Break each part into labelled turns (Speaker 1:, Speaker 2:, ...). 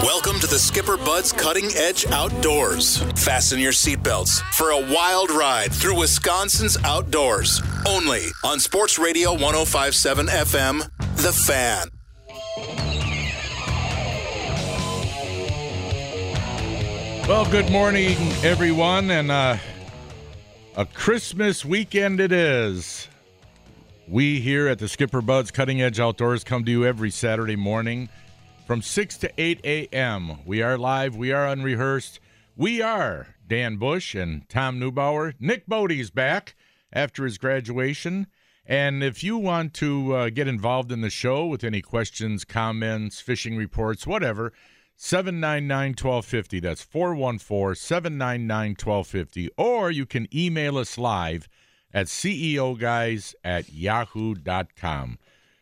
Speaker 1: Welcome to the Skipper Buds Cutting Edge Outdoors. Fasten your seatbelts for a wild ride through Wisconsin's outdoors. Only on Sports Radio 1057 FM, The Fan.
Speaker 2: Well, good morning, everyone, and uh, a Christmas weekend it is. We here at the Skipper Buds Cutting Edge Outdoors come to you every Saturday morning from 6 to 8 a.m. We are live, we are unrehearsed. We are Dan Bush and Tom Neubauer. Nick Bodie's back after his graduation. And if you want to uh, get involved in the show with any questions, comments, fishing reports, whatever, 799 1250. That's 414 799 1250. Or you can email us live at ceoguys at yahoo.com.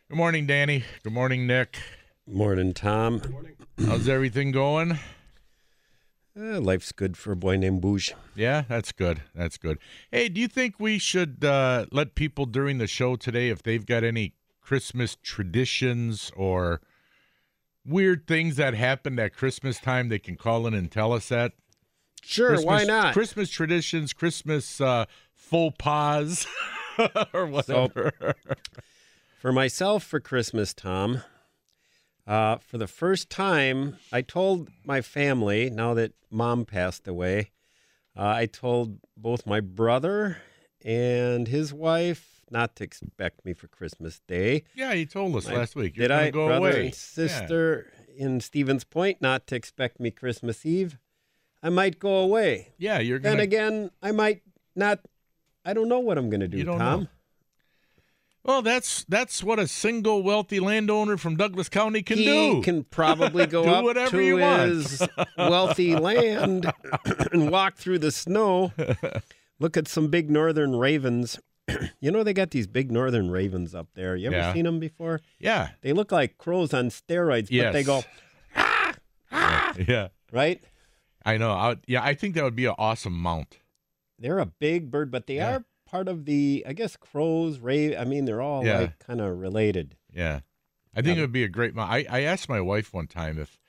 Speaker 2: Good morning, Danny. Good morning, Nick.
Speaker 3: Morning, Tom. Morning.
Speaker 2: How's everything going?
Speaker 3: Uh, life's good for a boy named Bouge.
Speaker 2: Yeah, that's good. That's good. Hey, do you think we should uh, let people during the show today, if they've got any Christmas traditions or weird things that happened at Christmas time, they can call in and tell us that?
Speaker 3: Sure,
Speaker 2: Christmas,
Speaker 3: why not?
Speaker 2: Christmas traditions, Christmas uh, faux pas, or whatever.
Speaker 3: For myself, for Christmas, Tom, uh, for the first time, I told my family, now that mom passed away, uh, I told both my brother and his wife not to expect me for Christmas Day.
Speaker 2: yeah, you told us
Speaker 3: My-
Speaker 2: last week. You're
Speaker 3: Did
Speaker 2: gonna
Speaker 3: I,
Speaker 2: go
Speaker 3: brother
Speaker 2: away.
Speaker 3: and sister in Stevens Point, not to expect me Christmas Eve? I might go away.
Speaker 2: Yeah, yeah you're gonna.
Speaker 3: again, I might not. I don't know what I'm going to do,
Speaker 2: You don't
Speaker 3: Tom.
Speaker 2: know. Well, that's that's what a single wealthy landowner from Douglas County can
Speaker 3: he
Speaker 2: do.
Speaker 3: He can probably go up
Speaker 2: whatever
Speaker 3: to his wealthy land and walk through the snow. Look at some big northern ravens. you know they got these big northern ravens up there. You ever
Speaker 2: Yeah.
Speaker 3: seen them before?
Speaker 2: yeah,
Speaker 3: They look like crows on steroids, but they
Speaker 2: Yes. Ah, ah.
Speaker 3: go
Speaker 2: yeah.
Speaker 3: right.
Speaker 2: I know. I, yeah, I think that would be an awesome mount.
Speaker 3: They're a big bird, but they
Speaker 2: Yeah.
Speaker 3: are part of the. I guess crows, rave. I mean, they're all
Speaker 2: Yeah.
Speaker 3: like kind of related.
Speaker 2: Yeah, I think
Speaker 3: Yeah.
Speaker 2: it would be a great. I, I asked my wife one time if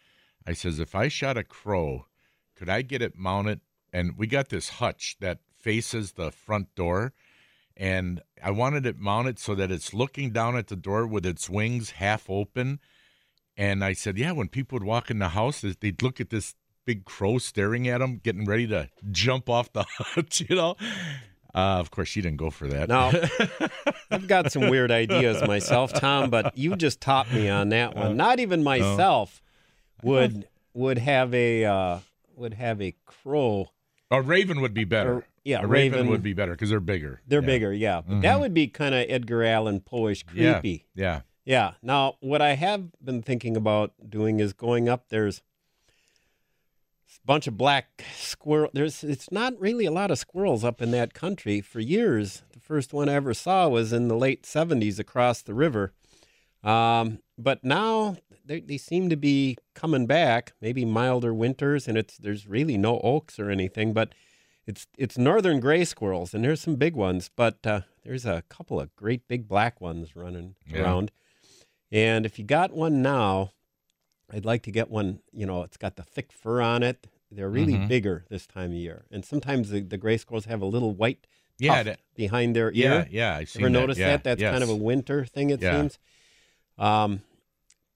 Speaker 2: I says if I shot a crow, could I get it mounted? And we got this hutch that faces the front door, and I wanted it mounted so that it's looking down at the door with its wings half open. And I said, yeah, when people would walk in the house, they'd look at this big crow staring at them, getting ready to jump off the hutch, you know. Uh, of course, she didn't go for that.
Speaker 3: Now, I've got some weird ideas myself, Tom, but you just taught me on that one. Not even myself would would have a uh, would have a crow.
Speaker 2: A raven would be better.
Speaker 3: Or- yeah,
Speaker 2: a raven,
Speaker 3: raven-
Speaker 2: would be better because they're bigger.
Speaker 3: They're
Speaker 2: Yeah.
Speaker 3: bigger, yeah. But that would be kind of Edgar Allan Poe-ish creepy.
Speaker 2: Yeah.
Speaker 3: Yeah. Now, what I have been thinking about doing is going up. There's bunch of black squirrel. There's it's not really a lot of squirrels up in that country. For years, the first one I ever saw was in the late '70s across the river. Um, but now they, they seem to be coming back. Maybe milder winters, and it's there's really no oaks or anything, but. It's it's northern gray squirrels, and there's some big ones, but uh, there's a couple of great big black ones running
Speaker 2: Yeah.
Speaker 3: around. And if you got one now, I'd like to get one. You know, it's got the thick fur on it. They're really
Speaker 2: Mhm.
Speaker 3: bigger this time of year, and sometimes the, the gray squirrels have a little white
Speaker 2: Yeah.
Speaker 3: tuft
Speaker 2: that-
Speaker 3: behind their ear.
Speaker 2: Yeah. yeah, I seen
Speaker 3: Ever
Speaker 2: that.
Speaker 3: notice
Speaker 2: yeah,
Speaker 3: that? That's kind of a winter thing, it
Speaker 2: Yeah.
Speaker 3: seems. Um,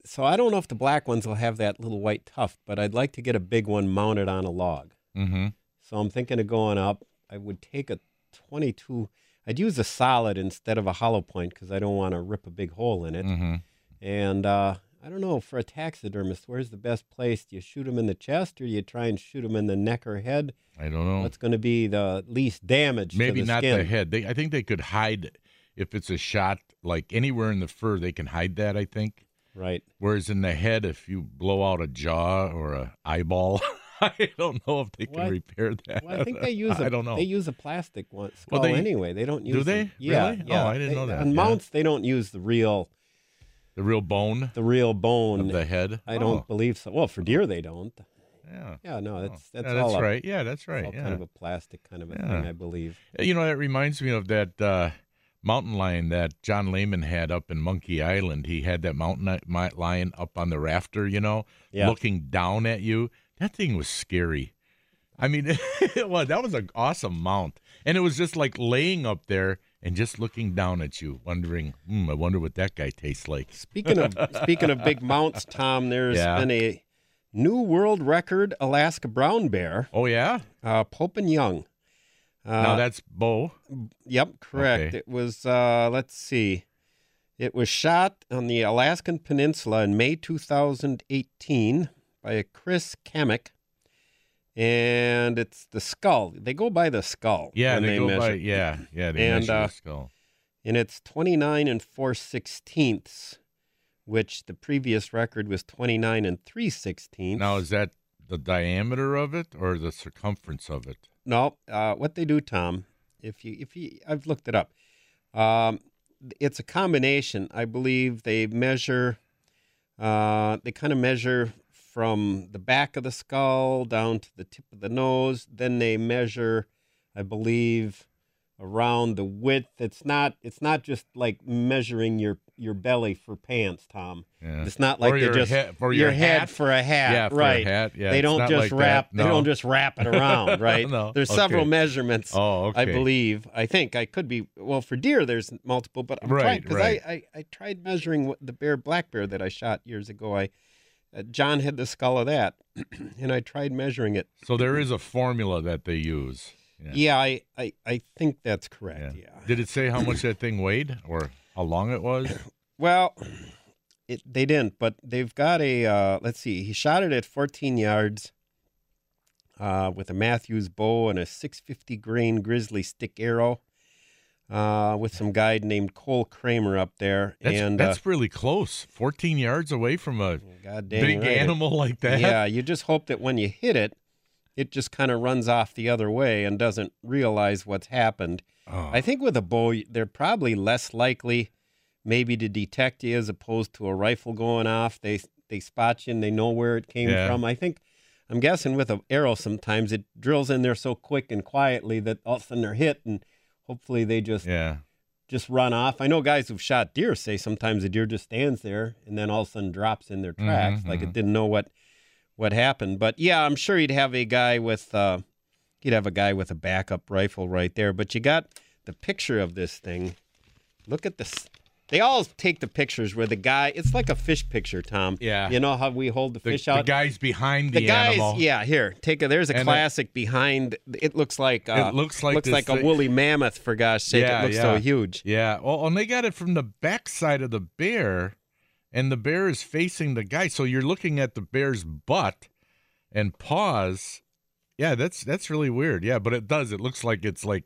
Speaker 3: so I don't know if the black ones will have that little white tuft, but I'd like to get a big one mounted on a log.
Speaker 2: Mhm.
Speaker 3: So I'm thinking of going up. I would take a 22. I'd use a solid instead of a hollow point because I don't want to rip a big hole in it.
Speaker 2: Mhm.
Speaker 3: And uh, I don't know for a taxidermist, where's the best place? Do you shoot him in the chest or do you try and shoot him in the neck or head?
Speaker 2: I don't know.
Speaker 3: What's going to be the least damage?
Speaker 2: Maybe
Speaker 3: to the
Speaker 2: not
Speaker 3: skin?
Speaker 2: the head. They, I think they could hide if it's a shot like anywhere in the fur. They can hide that. I think.
Speaker 3: Right.
Speaker 2: Whereas in the head, if you blow out a jaw or an eyeball, I don't know if they can
Speaker 3: I-
Speaker 2: repair that.
Speaker 3: Well, I think they use. I
Speaker 2: I don't know.
Speaker 3: They use a plastic one
Speaker 2: Well, they-
Speaker 3: anyway. They don't use.
Speaker 2: Do
Speaker 3: the-
Speaker 2: they?
Speaker 3: yeah.
Speaker 2: Really? Oh, I didn't
Speaker 3: They-
Speaker 2: know that.
Speaker 3: On
Speaker 2: Yeah.
Speaker 3: mounts, they don't use the real,
Speaker 2: the real bone
Speaker 3: the real bone.
Speaker 2: of the head.
Speaker 3: I don't
Speaker 2: Oh,
Speaker 3: believe so. Well, for deer, they don't.
Speaker 2: yeah.
Speaker 3: Yeah, no, that's
Speaker 2: Oh,
Speaker 3: that's
Speaker 2: yeah,
Speaker 3: all.
Speaker 2: that's
Speaker 3: a-
Speaker 2: right. Yeah, that's right.
Speaker 3: all
Speaker 2: yeah.
Speaker 3: kind of a plastic kind of a
Speaker 2: Yeah.
Speaker 3: thing, I believe.
Speaker 2: You know, that reminds me of that uh, mountain lion that John Lehman had up in Monkey Island. He had that mountain lion up on the rafter, you know,
Speaker 3: Yeah.
Speaker 2: looking down at you. That thing was scary. I mean, it was, that was an awesome mount. And it was just like laying up there and just looking down at you, wondering, hmm, I wonder what that guy tastes like.
Speaker 3: Speaking of speaking of big mounts, Tom, there's
Speaker 2: Yeah.
Speaker 3: been a new world record Alaska brown bear,
Speaker 2: Oh, yeah?
Speaker 3: uh, Pope and Young. Uh,
Speaker 2: now that's Bo.
Speaker 3: Yep, correct.
Speaker 2: Okay.
Speaker 3: It was uh let's see. It was shot on the Alaskan Peninsula in May 2018 by a Chris Kamek. And it's the skull. They go by the skull.
Speaker 2: Yeah, they,
Speaker 3: they,
Speaker 2: go
Speaker 3: measure.
Speaker 2: by, yeah, yeah, they
Speaker 3: And,
Speaker 2: measure
Speaker 3: uh,
Speaker 2: the skull.
Speaker 3: And it's 29 and 4 sixteenths, which the previous record was 29 and 3 sixteenths.
Speaker 2: Now, is that the diameter of it or the circumference of it?
Speaker 3: No, uh, what they do, Tom, if you if you I've looked it up. Um, it's a combination. I believe they measure. Uh, they kind of measure from the back of the skull down to the tip of the nose. Then they measure, I believe, around the width. It's not. It's not just like measuring your your belly for pants, Tom.
Speaker 2: Yeah.
Speaker 3: It's not like
Speaker 2: Or
Speaker 3: they
Speaker 2: your
Speaker 3: just
Speaker 2: head- for
Speaker 3: your
Speaker 2: your
Speaker 3: head for a hat.
Speaker 2: Yeah, for a
Speaker 3: right.
Speaker 2: hat, yeah,
Speaker 3: they don't just
Speaker 2: like
Speaker 3: wrap. They don't just wrap it around. Right.
Speaker 2: No,
Speaker 3: There's several measurements.
Speaker 2: Oh, okay.
Speaker 3: I believe. I think I could be. Well, for deer, there's multiple, but I'm trying
Speaker 2: Right,
Speaker 3: because
Speaker 2: right.
Speaker 3: I, I I tried measuring what the bear black bear that I shot years ago. I uh, John had the skull of that, and I tried measuring it.
Speaker 2: So there is a formula that they use. Yeah.
Speaker 3: Yeah, I, I I think that's correct. Yeah.
Speaker 2: Did it say how much that thing weighed or how long it was?
Speaker 3: Well, it, they didn't, but they've got a. Uh, let's see. He shot it at 14 yards uh, with a Mathews bow and a 650 grain Grizzly Stik arrow. Uh, with some guide named Cole Kramer up there,
Speaker 2: That's,
Speaker 3: and
Speaker 2: that's
Speaker 3: uh,
Speaker 2: really close. 14 yards away from a big
Speaker 3: right.
Speaker 2: animal like that.
Speaker 3: Yeah, you just hope that when you hit it, it just kind of runs off the other way and doesn't realize what's happened.
Speaker 2: Oh,
Speaker 3: I think with a bow, they're probably less likely maybe to detect you as opposed to a rifle going off. They they spot you and they know where it came
Speaker 2: Yeah.
Speaker 3: from. I think I'm guessing with an arrow sometimes it drills in there so quick and quietly that all of a sudden they're hit and hopefully they just
Speaker 2: yeah.
Speaker 3: just run off. I know guys who've shot deer say sometimes a deer just stands there and then all of a sudden drops in their tracks like it didn't know what what happened. But yeah, I'm sure he'd have a guy with uh, he'd have a guy with a backup rifle right there. But you got the picture of this thing. Look at this. They all take the pictures where the guy. It's like a fish picture, Tom.
Speaker 2: Yeah.
Speaker 3: You know how we hold the,
Speaker 2: The,
Speaker 3: fish out?
Speaker 2: the guy's behind the,
Speaker 3: The guys,
Speaker 2: animal.
Speaker 3: yeah. Here, take a. There's a
Speaker 2: And it-
Speaker 3: classic behind. It looks like. Uh,
Speaker 2: It looks like
Speaker 3: looks like a woolly mammoth. For gosh sake,
Speaker 2: Yeah,
Speaker 3: it looks so
Speaker 2: yeah.
Speaker 3: huge.
Speaker 2: Yeah. Well, and they got it from the backside of the bear, and the bear is facing the guy. So you're looking at the bear's butt and paws. Yeah, that's that's really weird. Yeah, but it does. It looks like it's like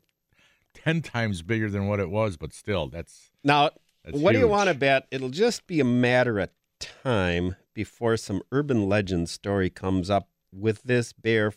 Speaker 2: ten times bigger than what it was, but still, that's
Speaker 3: Now,
Speaker 2: That's
Speaker 3: what do you want to bet? It'll just be a matter of time before some urban legend story comes up with this bear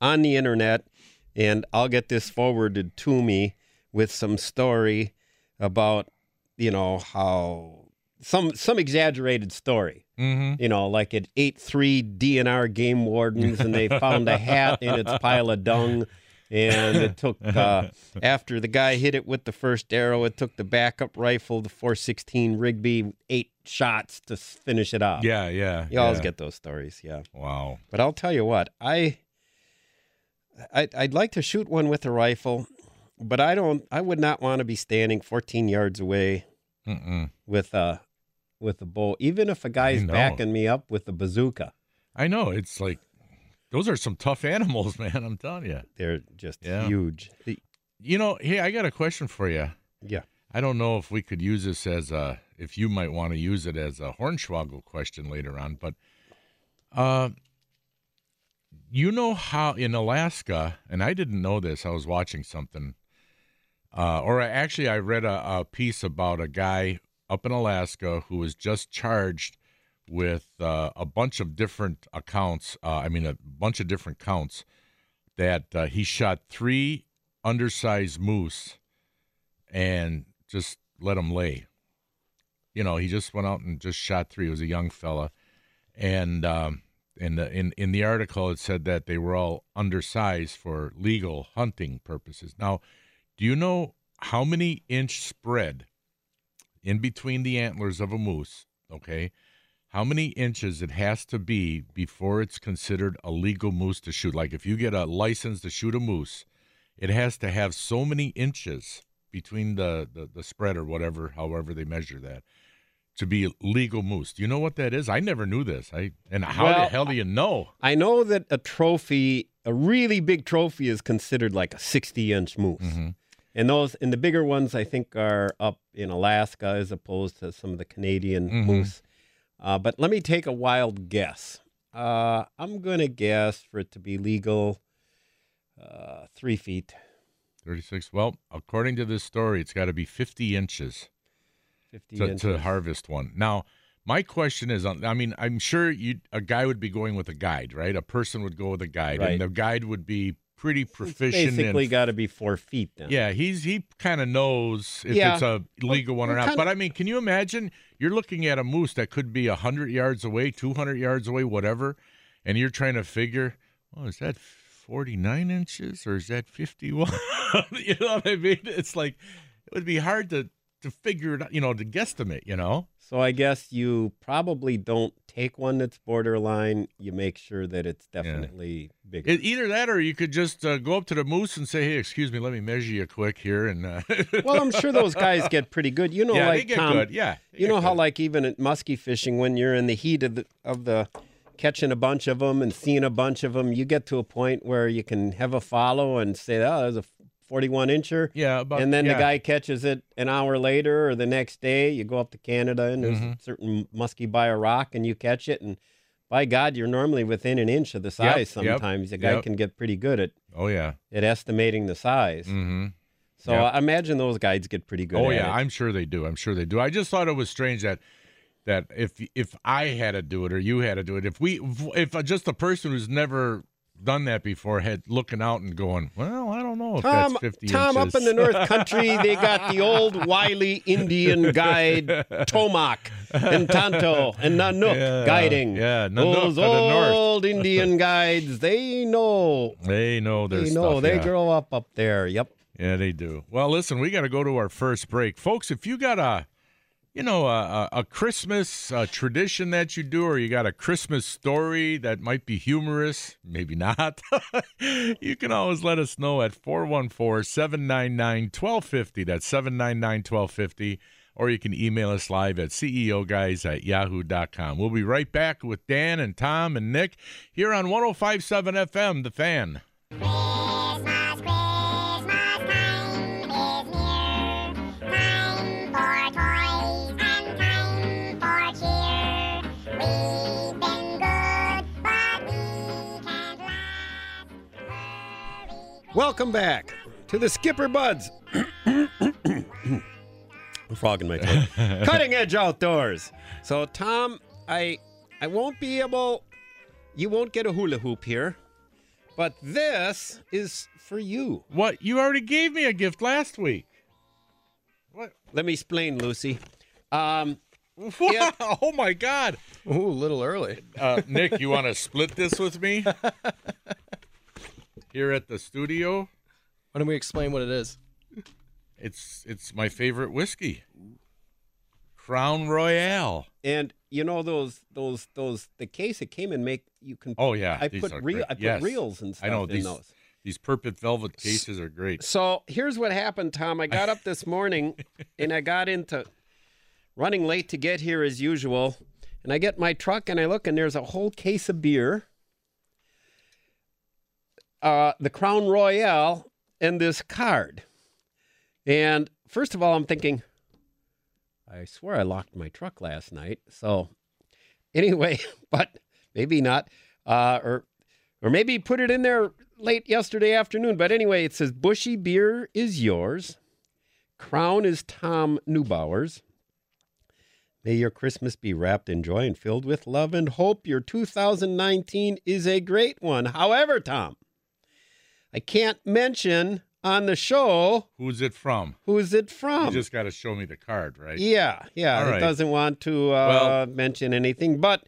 Speaker 3: on the internet, and I'll get this forwarded to me with some story about, you know, how some some exaggerated story.
Speaker 2: mm-hmm.
Speaker 3: You know, like it ate three DNR game wardens, and they found a hat in its pile of dung. And it took uh, after the guy hit it with the first arrow, it took the backup rifle, the 416 Rigby, eight shots to finish it off.
Speaker 2: yeah, yeah.
Speaker 3: you always get those stories, yeah.
Speaker 2: wow.
Speaker 3: But I'll tell you what, I, I I'd like to shoot one with a rifle, but I don't. I would not want to be standing 14 yards away
Speaker 2: Mm-mm.
Speaker 3: with a with a bow, even if a guy's backing me up with a bazooka.
Speaker 2: I know it's like those are some tough animals, man. I'm telling you.
Speaker 3: They're just
Speaker 2: Yeah.
Speaker 3: huge.
Speaker 2: You know, hey, I got a question for you.
Speaker 3: Yeah.
Speaker 2: I don't know if we could use this as a, if you might want to use it as a Hornswoggle question later on, but uh, you know how in Alaska, and I didn't know this, I was watching something, uh, or actually I read a, a piece about a guy up in Alaska who was just charged with uh, a bunch of different accounts. Uh, I mean, a bunch of different counts that uh, he shot three undersized moose and just let them lay. You know, he just went out and just shot three. He was a young fella, and um, in the in in the article it said that they were all undersized for legal hunting purposes. Now, do you know how many inch spread in between the antlers of a moose? Okay, how many inches it has to be before it's considered a legal moose to shoot? Like if you get a license to shoot a moose, it has to have so many inches between the the, the spread or whatever, however they measure that to be legal moose. Do you know what that is? I never knew this. I and how
Speaker 3: Well,
Speaker 2: the hell do you know?
Speaker 3: I know that a trophy, a really big trophy, is considered like a 60 inch moose.
Speaker 2: Mhm.
Speaker 3: And those, and the bigger ones, I think, are up in Alaska as opposed to some of the Canadian
Speaker 2: Mhm.
Speaker 3: moose. Uh, but let me take a wild guess. Uh, I'm going to guess for it to be legal, uh, three feet,
Speaker 2: 36. Well, according to this story, it's got to be 50 inches
Speaker 3: 50
Speaker 2: to,
Speaker 3: inches.
Speaker 2: to harvest one. Now, my question is on I mean, I'm sure you a guy would be going with a guide, right? A person would go with a guide
Speaker 3: Right.
Speaker 2: and the guide would be pretty
Speaker 3: It's
Speaker 2: proficient
Speaker 3: basically
Speaker 2: in
Speaker 3: got to be four feet then.
Speaker 2: Yeah, he's he kind of knows if
Speaker 3: Yeah.
Speaker 2: it's a legal one or not. But I mean, can you imagine you're looking at a moose that could be 100 yards away, 200 yards away, whatever, and you're trying to figure, oh, is that 49 inches or is that 51? you know what I mean? It's like it would be hard to to figure it out, you know, to guesstimate, you know?
Speaker 3: So I guess you probably don't take one that's borderline. You make sure that it's definitely bigger.
Speaker 2: It, either that or you could just uh, go up to the moose and say, "Hey, excuse me, let me measure you quick here." And uh,
Speaker 3: well, I'm sure those guys get pretty good. You know,
Speaker 2: yeah,
Speaker 3: like
Speaker 2: they get
Speaker 3: Tom,
Speaker 2: good. Yeah,
Speaker 3: You know how
Speaker 2: good.
Speaker 3: like even at muskie fishing, when you're in the heat of the of the catching a bunch of them and seeing a bunch of them, you get to a point where you can have a follow and say, "Oh, there's a 41 incher."
Speaker 2: yeah, about,
Speaker 3: and then
Speaker 2: yeah.
Speaker 3: the guy catches it an hour later or the next day. You go up to Canada and there's
Speaker 2: Mhm.
Speaker 3: a certain muskie by a rock and you catch it. And by God, you're normally within an inch of the size
Speaker 2: yep,
Speaker 3: sometimes. The guy
Speaker 2: yep.
Speaker 3: can get pretty good at,
Speaker 2: Oh yeah.
Speaker 3: at estimating the size.
Speaker 2: Mm-hmm.
Speaker 3: So
Speaker 2: Yep.
Speaker 3: I imagine those guides get pretty good
Speaker 2: Oh yeah,
Speaker 3: it.
Speaker 2: I'm sure they do. I'm sure they do. I just thought it was strange that that if if I had to do it or you had to do it, if we if just a person who's never done that before had looking out and going, well, I don't know if
Speaker 3: Tom,
Speaker 2: that's 50
Speaker 3: Tom
Speaker 2: inches.
Speaker 3: up in the North Country, they got the old wily Indian guide Tomac and Tonto and Nanook
Speaker 2: Yeah,
Speaker 3: guiding.
Speaker 2: yeah, Nanook
Speaker 3: Those
Speaker 2: of the north.
Speaker 3: old Indian guides, they know.
Speaker 2: They know their
Speaker 3: They know.
Speaker 2: stuff.
Speaker 3: they
Speaker 2: yeah.
Speaker 3: grow up up there. Yep.
Speaker 2: Yeah, they do. Well, listen, we got to go to our first break, folks. If you got a, you know, a, a, a Christmas uh, tradition that you do, or you got a Christmas story that might be humorous, maybe not, you can always let us know at 414-799-1250. That's 799-1250. Or you can email us live at ceoguys at yahoo.com. We'll be right back with Dan and Tom and Nick here on 1057 FM, The Fan.
Speaker 3: Welcome back to the Skipper Buds. I'm frogging my throat. Cutting edge outdoors. So, Tom, I I won't be able. You won't get a hula hoop here, but this is for you.
Speaker 2: What? You already gave me a gift last week. What?
Speaker 3: Let me explain, Lucy. Um,
Speaker 2: What?
Speaker 3: Yeah.
Speaker 2: Oh my God.
Speaker 4: Ooh, a little early.
Speaker 2: Uh, Nick, you want to split this with me here at the studio?
Speaker 4: Why don't we explain what it is?
Speaker 2: It's it's my favorite whiskey, Crown Royal.
Speaker 3: and you know those those those the case it came in make you can.
Speaker 2: Oh yeah,
Speaker 3: I
Speaker 2: these
Speaker 3: put
Speaker 2: are
Speaker 3: reel.
Speaker 2: great.
Speaker 3: I put
Speaker 2: Yes.
Speaker 3: reels and stuff
Speaker 2: I know
Speaker 3: in
Speaker 2: these
Speaker 3: those.
Speaker 2: these purple velvet cases are great.
Speaker 3: So here's what happened, Tom. I got up this morning and I got into running late to get here as usual. And I get my truck and I look and there's a whole case of beer, uh, the Crown Royal, and this card. And first of all, I'm thinking, I swear I locked my truck last night. So anyway, but maybe not. Uh, or or maybe put it in there late yesterday afternoon. But anyway, it says Bushy Beer is yours. Crown is Tom Neubauer's. May your Christmas be wrapped in joy and filled with love and hope. Your 2019 is a great one. However, Tom, I can't mention on the show
Speaker 2: Who's it from?
Speaker 3: who's it from.
Speaker 2: You just got to show me the card, right?
Speaker 3: yeah, yeah.
Speaker 2: All
Speaker 3: It
Speaker 2: right.
Speaker 3: doesn't want to uh,
Speaker 2: Well-
Speaker 3: mention anything, but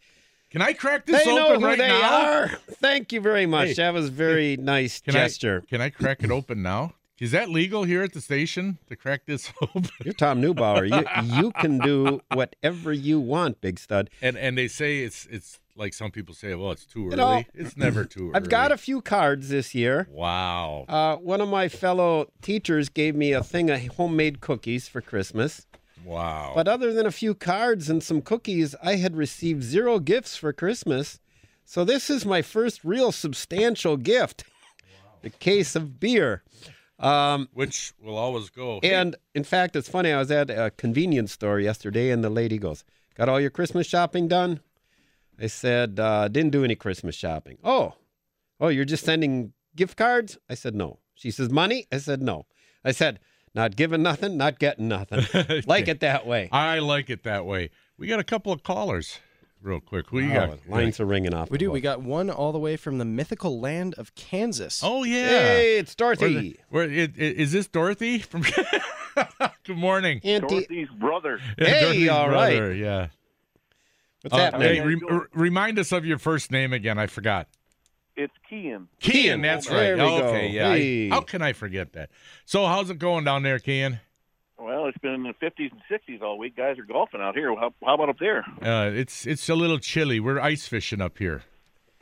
Speaker 2: Can I crack this
Speaker 3: they know
Speaker 2: open
Speaker 3: who
Speaker 2: right
Speaker 3: they
Speaker 2: now?
Speaker 3: are. Thank you very much.
Speaker 2: Hey,
Speaker 3: that was very nice
Speaker 2: Can
Speaker 3: gesture.
Speaker 2: I can I crack it open now? Is that legal here at the station to crack this open?
Speaker 3: You're Tom Neubauer. You you can do whatever you want, big stud.
Speaker 2: And and they say it's it's like some people say, well, it's too early.
Speaker 3: know,
Speaker 2: it's never too early.
Speaker 3: I've got a few cards this year.
Speaker 2: Wow.
Speaker 3: Uh, one of my fellow teachers gave me a thing of homemade cookies for Christmas.
Speaker 2: Wow.
Speaker 3: But other than a few cards and some cookies, I had received zero gifts for Christmas. So this is my first real substantial gift the case of beer. Um,
Speaker 2: Which will always go.
Speaker 3: and in fact, it's funny. I was at a convenience store yesterday, and the lady goes, "Got all your Christmas shopping done?" I said, uh, "Didn't do any Christmas shopping." Oh, oh, you're just sending gift cards? I said, "No." She says, "Money?" I said, "No." I said, "Not giving nothing, not getting nothing. like it that way."
Speaker 2: I like it that way. We got a couple of callers, real quick. Who you
Speaker 3: Oh,
Speaker 2: got?
Speaker 3: lines are ringing off.
Speaker 4: We
Speaker 3: the
Speaker 4: do. We got one all the way from the mythical land of Kansas.
Speaker 2: Oh yeah.
Speaker 3: Hey, it's
Speaker 2: Where
Speaker 3: Dorothy.
Speaker 2: the- where, it, it, is this Dorothy from? Good morning.
Speaker 3: Auntie,
Speaker 5: Dorothy's brother.
Speaker 3: Hey,
Speaker 2: Dorothy's
Speaker 3: all right.
Speaker 2: brother, Yeah.
Speaker 3: what's
Speaker 2: Uh,
Speaker 3: happening?
Speaker 2: hey, re- r- remind us of your first name again. I forgot.
Speaker 5: It's Kian.
Speaker 2: Kian, that's
Speaker 3: There
Speaker 2: right.
Speaker 3: we go.
Speaker 2: okay, yeah. I- how can I forget that? So, how's it going down there, Kian?
Speaker 5: Well, it's been in the 50s and 60s all week. Guys are golfing out here. How, how about up there?
Speaker 2: Uh, it's it's a little chilly. We're ice fishing up here.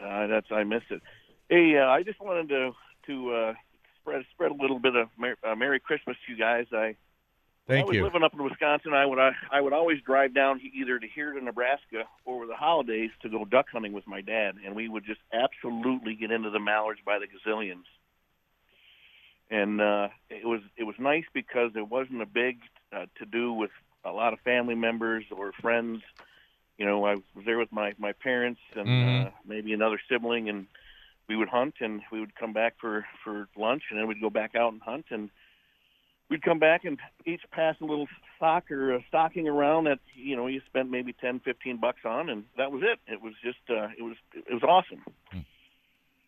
Speaker 5: Uh, that's I missed it. Hey, uh, I just wanted to to uh, spread spread a little bit of Mer- uh, Merry Christmas to you guys. I
Speaker 2: Thank I
Speaker 5: was
Speaker 2: you.
Speaker 5: living up in Wisconsin. I would I, I would always drive down either to here to Nebraska over the holidays to go duck hunting with my dad, and we would just absolutely get into the mallards by the gazillions. And uh, it was it was nice because it wasn't a big uh, to do with a lot of family members or friends. You know, I was there with my my parents and
Speaker 2: Mhm.
Speaker 5: uh, maybe another sibling, and we would hunt and we would come back for for lunch, and then we'd go back out and hunt and we'd come back and each pass a little sock or a stocking around that you know you spent maybe ten fifteen bucks on and that was it it was just uh it was it was awesome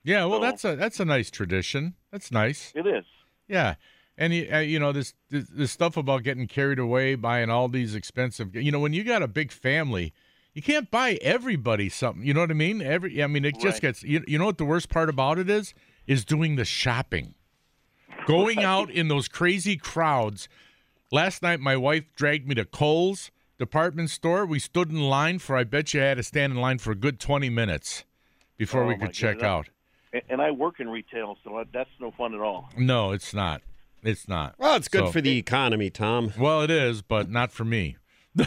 Speaker 2: Yeah, well,
Speaker 5: So-
Speaker 2: that's a that's a nice tradition. That's nice.
Speaker 5: it is
Speaker 2: Yeah, and you, uh, you know this, this this stuff about getting carried away buying all these expensive. You know, when you got a big family, you can't buy everybody something. You know what I mean? Every I mean, it just
Speaker 5: Right.
Speaker 2: gets. You, you know what the worst part about it is? Is doing the shopping, going out in those crazy crowds. Last night, my wife dragged me to Kohl's department store. We stood in line for. I bet you I had to stand in line for a good twenty minutes before
Speaker 5: Oh,
Speaker 2: we could check out.
Speaker 5: And, and I work in retail so that's no fun at all
Speaker 2: No, it's not. It's not.
Speaker 3: well, it's good
Speaker 2: So-
Speaker 3: for the economy, Tom.
Speaker 2: Well, it is, but not for me. hey,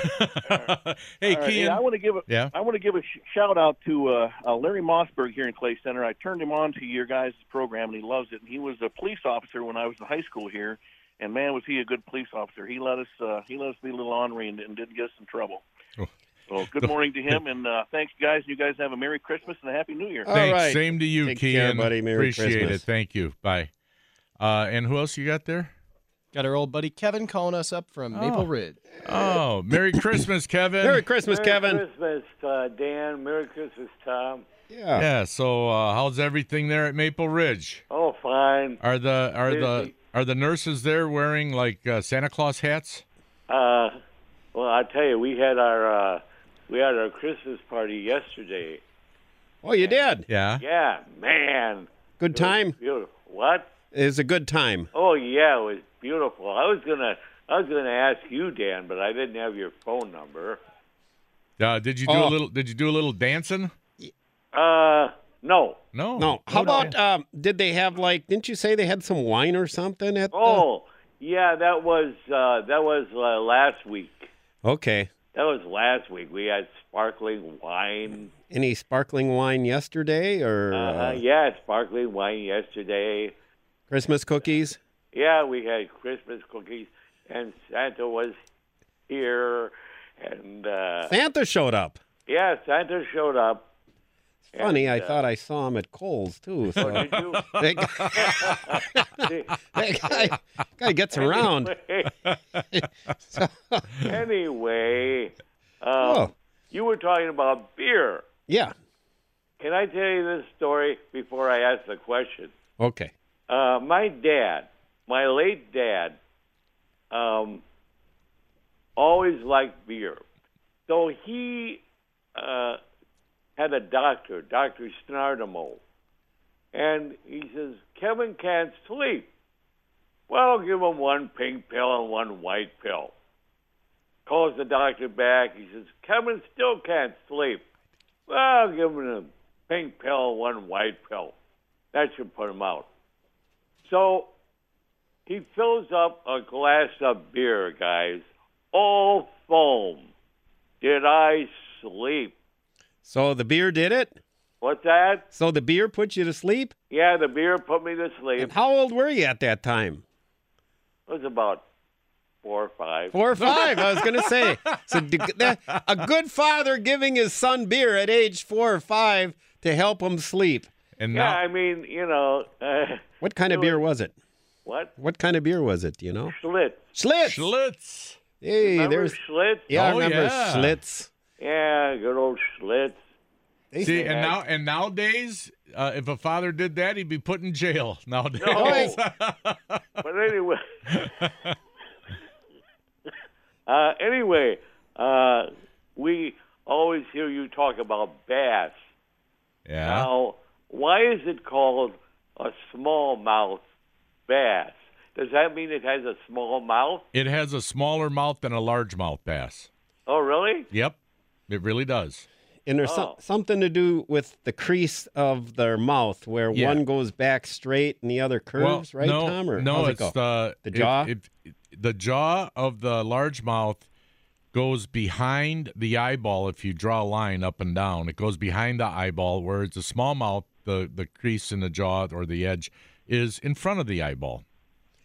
Speaker 5: All right,
Speaker 2: Kian.
Speaker 5: and I want to give a
Speaker 2: Yeah.
Speaker 5: I want to give a sh- shout out to uh, uh, Larry Mossberg here in Clay Center. I turned him on to your guys' program, and he loves it. And he was a police officer when I was in high school here, and man, was he a good police officer. He let us uh, he let us be a little ornery and, and didn't get us in trouble.
Speaker 2: Oh.
Speaker 5: So good morning to him, and uh, thanks, guys. You guys have a Merry Christmas and a Happy New Year.
Speaker 3: All
Speaker 2: Thanks.
Speaker 3: right.
Speaker 2: Same to you,
Speaker 3: Take
Speaker 2: Kian.
Speaker 3: care, buddy. Merry
Speaker 2: Appreciate
Speaker 3: Christmas.
Speaker 2: it. Thank you. Bye. Uh, and who else you got there?
Speaker 4: Got our old buddy Kevin calling us up from
Speaker 2: Oh.
Speaker 4: Maple Ridge.
Speaker 2: Oh, Merry Christmas, Kevin.
Speaker 3: Merry Christmas,
Speaker 6: Merry
Speaker 3: Kevin.
Speaker 6: Merry Christmas, uh, Dan. Merry Christmas, Tom.
Speaker 3: Yeah.
Speaker 2: yeah. So, uh, how's everything there at Maple Ridge?
Speaker 6: Oh, fine.
Speaker 2: Are the are the are the nurses there wearing like uh, Santa Claus hats?
Speaker 6: Uh, well, I tell you, we had our uh, we had our Christmas party yesterday.
Speaker 3: Oh, you did.
Speaker 2: Yeah.
Speaker 6: Yeah, man.
Speaker 3: Good
Speaker 6: It
Speaker 3: time.
Speaker 6: Beautiful. What?
Speaker 3: It was a good time.
Speaker 6: Oh yeah, it was beautiful. I was gonna I was gonna ask you, Dan, but I didn't have your phone number.
Speaker 2: Uh, did you do
Speaker 3: Oh.
Speaker 2: a little? Did you do a little dancing?
Speaker 6: Uh, no.
Speaker 2: No.
Speaker 3: No. How
Speaker 2: no.
Speaker 3: about um, did they have like? Didn't you say they had some wine or something at? the-
Speaker 6: Oh, yeah, that was uh, that was uh, last week.
Speaker 3: Okay.
Speaker 6: That was last week. We had sparkling wine.
Speaker 3: Any sparkling wine yesterday or
Speaker 6: Uh,
Speaker 3: uh,
Speaker 6: yeah, sparkling wine yesterday.
Speaker 3: Christmas cookies?
Speaker 6: Yeah, we had Christmas cookies, and Santa was here, and uh,
Speaker 3: Santa showed up.
Speaker 6: yeah, Santa showed up.
Speaker 3: Funny, I
Speaker 6: uh,
Speaker 3: thought I saw him at Kohl's too. So
Speaker 6: Did you?
Speaker 3: that guy, that guy, guy gets around.
Speaker 6: Anyway, anyway Uh, You were talking about beer.
Speaker 3: Yeah.
Speaker 6: Can I tell you this story before I ask the question?
Speaker 3: Okay.
Speaker 6: Uh, my dad, my late dad, um, always liked beer. So he uh, had a doctor, Dr. Snardamo, and he says, Kevin can't sleep. Well, give him one pink pill and one white pill. Calls the doctor back. He says, Kevin still can't sleep. Well, give him a pink pill and one white pill. That should put him out. So he fills up a glass of beer, guys, all foam. Did I sleep?
Speaker 3: So the beer did it?
Speaker 6: What's that?
Speaker 3: So the beer put you to sleep?
Speaker 6: Yeah, the beer put me to sleep.
Speaker 3: And how old were you at that time?
Speaker 6: It was about four or five.
Speaker 3: Four or five, I was going to say. So a good father giving his son beer at age four or five to help him sleep.
Speaker 2: And
Speaker 6: Yeah,
Speaker 2: now,
Speaker 6: I mean, you know, uh,
Speaker 3: What kind of beer was it?
Speaker 6: what?
Speaker 3: What kind of beer was it? You know?
Speaker 6: Schlitz.
Speaker 3: Schlitz.
Speaker 2: Schlitz.
Speaker 3: Hey,
Speaker 6: Remember
Speaker 3: there's.
Speaker 6: Schlitz?
Speaker 3: Yeah, I
Speaker 2: Oh,
Speaker 3: remember
Speaker 2: yeah.
Speaker 3: Schlitz.
Speaker 6: Yeah, good old Schlitz.
Speaker 3: They
Speaker 2: See,
Speaker 3: say-
Speaker 2: and now and nowadays, uh, if a father did that, he'd be put in jail. Nowadays,
Speaker 6: No. But anyway, uh, anyway, uh, we always hear you talk about bass.
Speaker 2: yeah.
Speaker 6: Now, why is it called a smallmouth bass? Does that mean it has a small mouth?
Speaker 2: It has a smaller mouth than a largemouth bass.
Speaker 6: Oh, really?
Speaker 2: Yep, it really does.
Speaker 3: and there's some,
Speaker 6: Oh.
Speaker 3: something to do with the crease of their mouth where
Speaker 2: Yeah.
Speaker 3: one goes back straight and the other curves, right,
Speaker 2: no,
Speaker 3: Tom? Or
Speaker 2: no,
Speaker 3: how's it
Speaker 2: it's the
Speaker 3: The
Speaker 2: it-
Speaker 3: jaw?
Speaker 2: it- the jaw of the largemouth goes behind the eyeball. If you draw a line up and down, it goes behind the eyeball. Whereas the smallmouth, the the crease in the jaw or the edge is in front of the eyeball,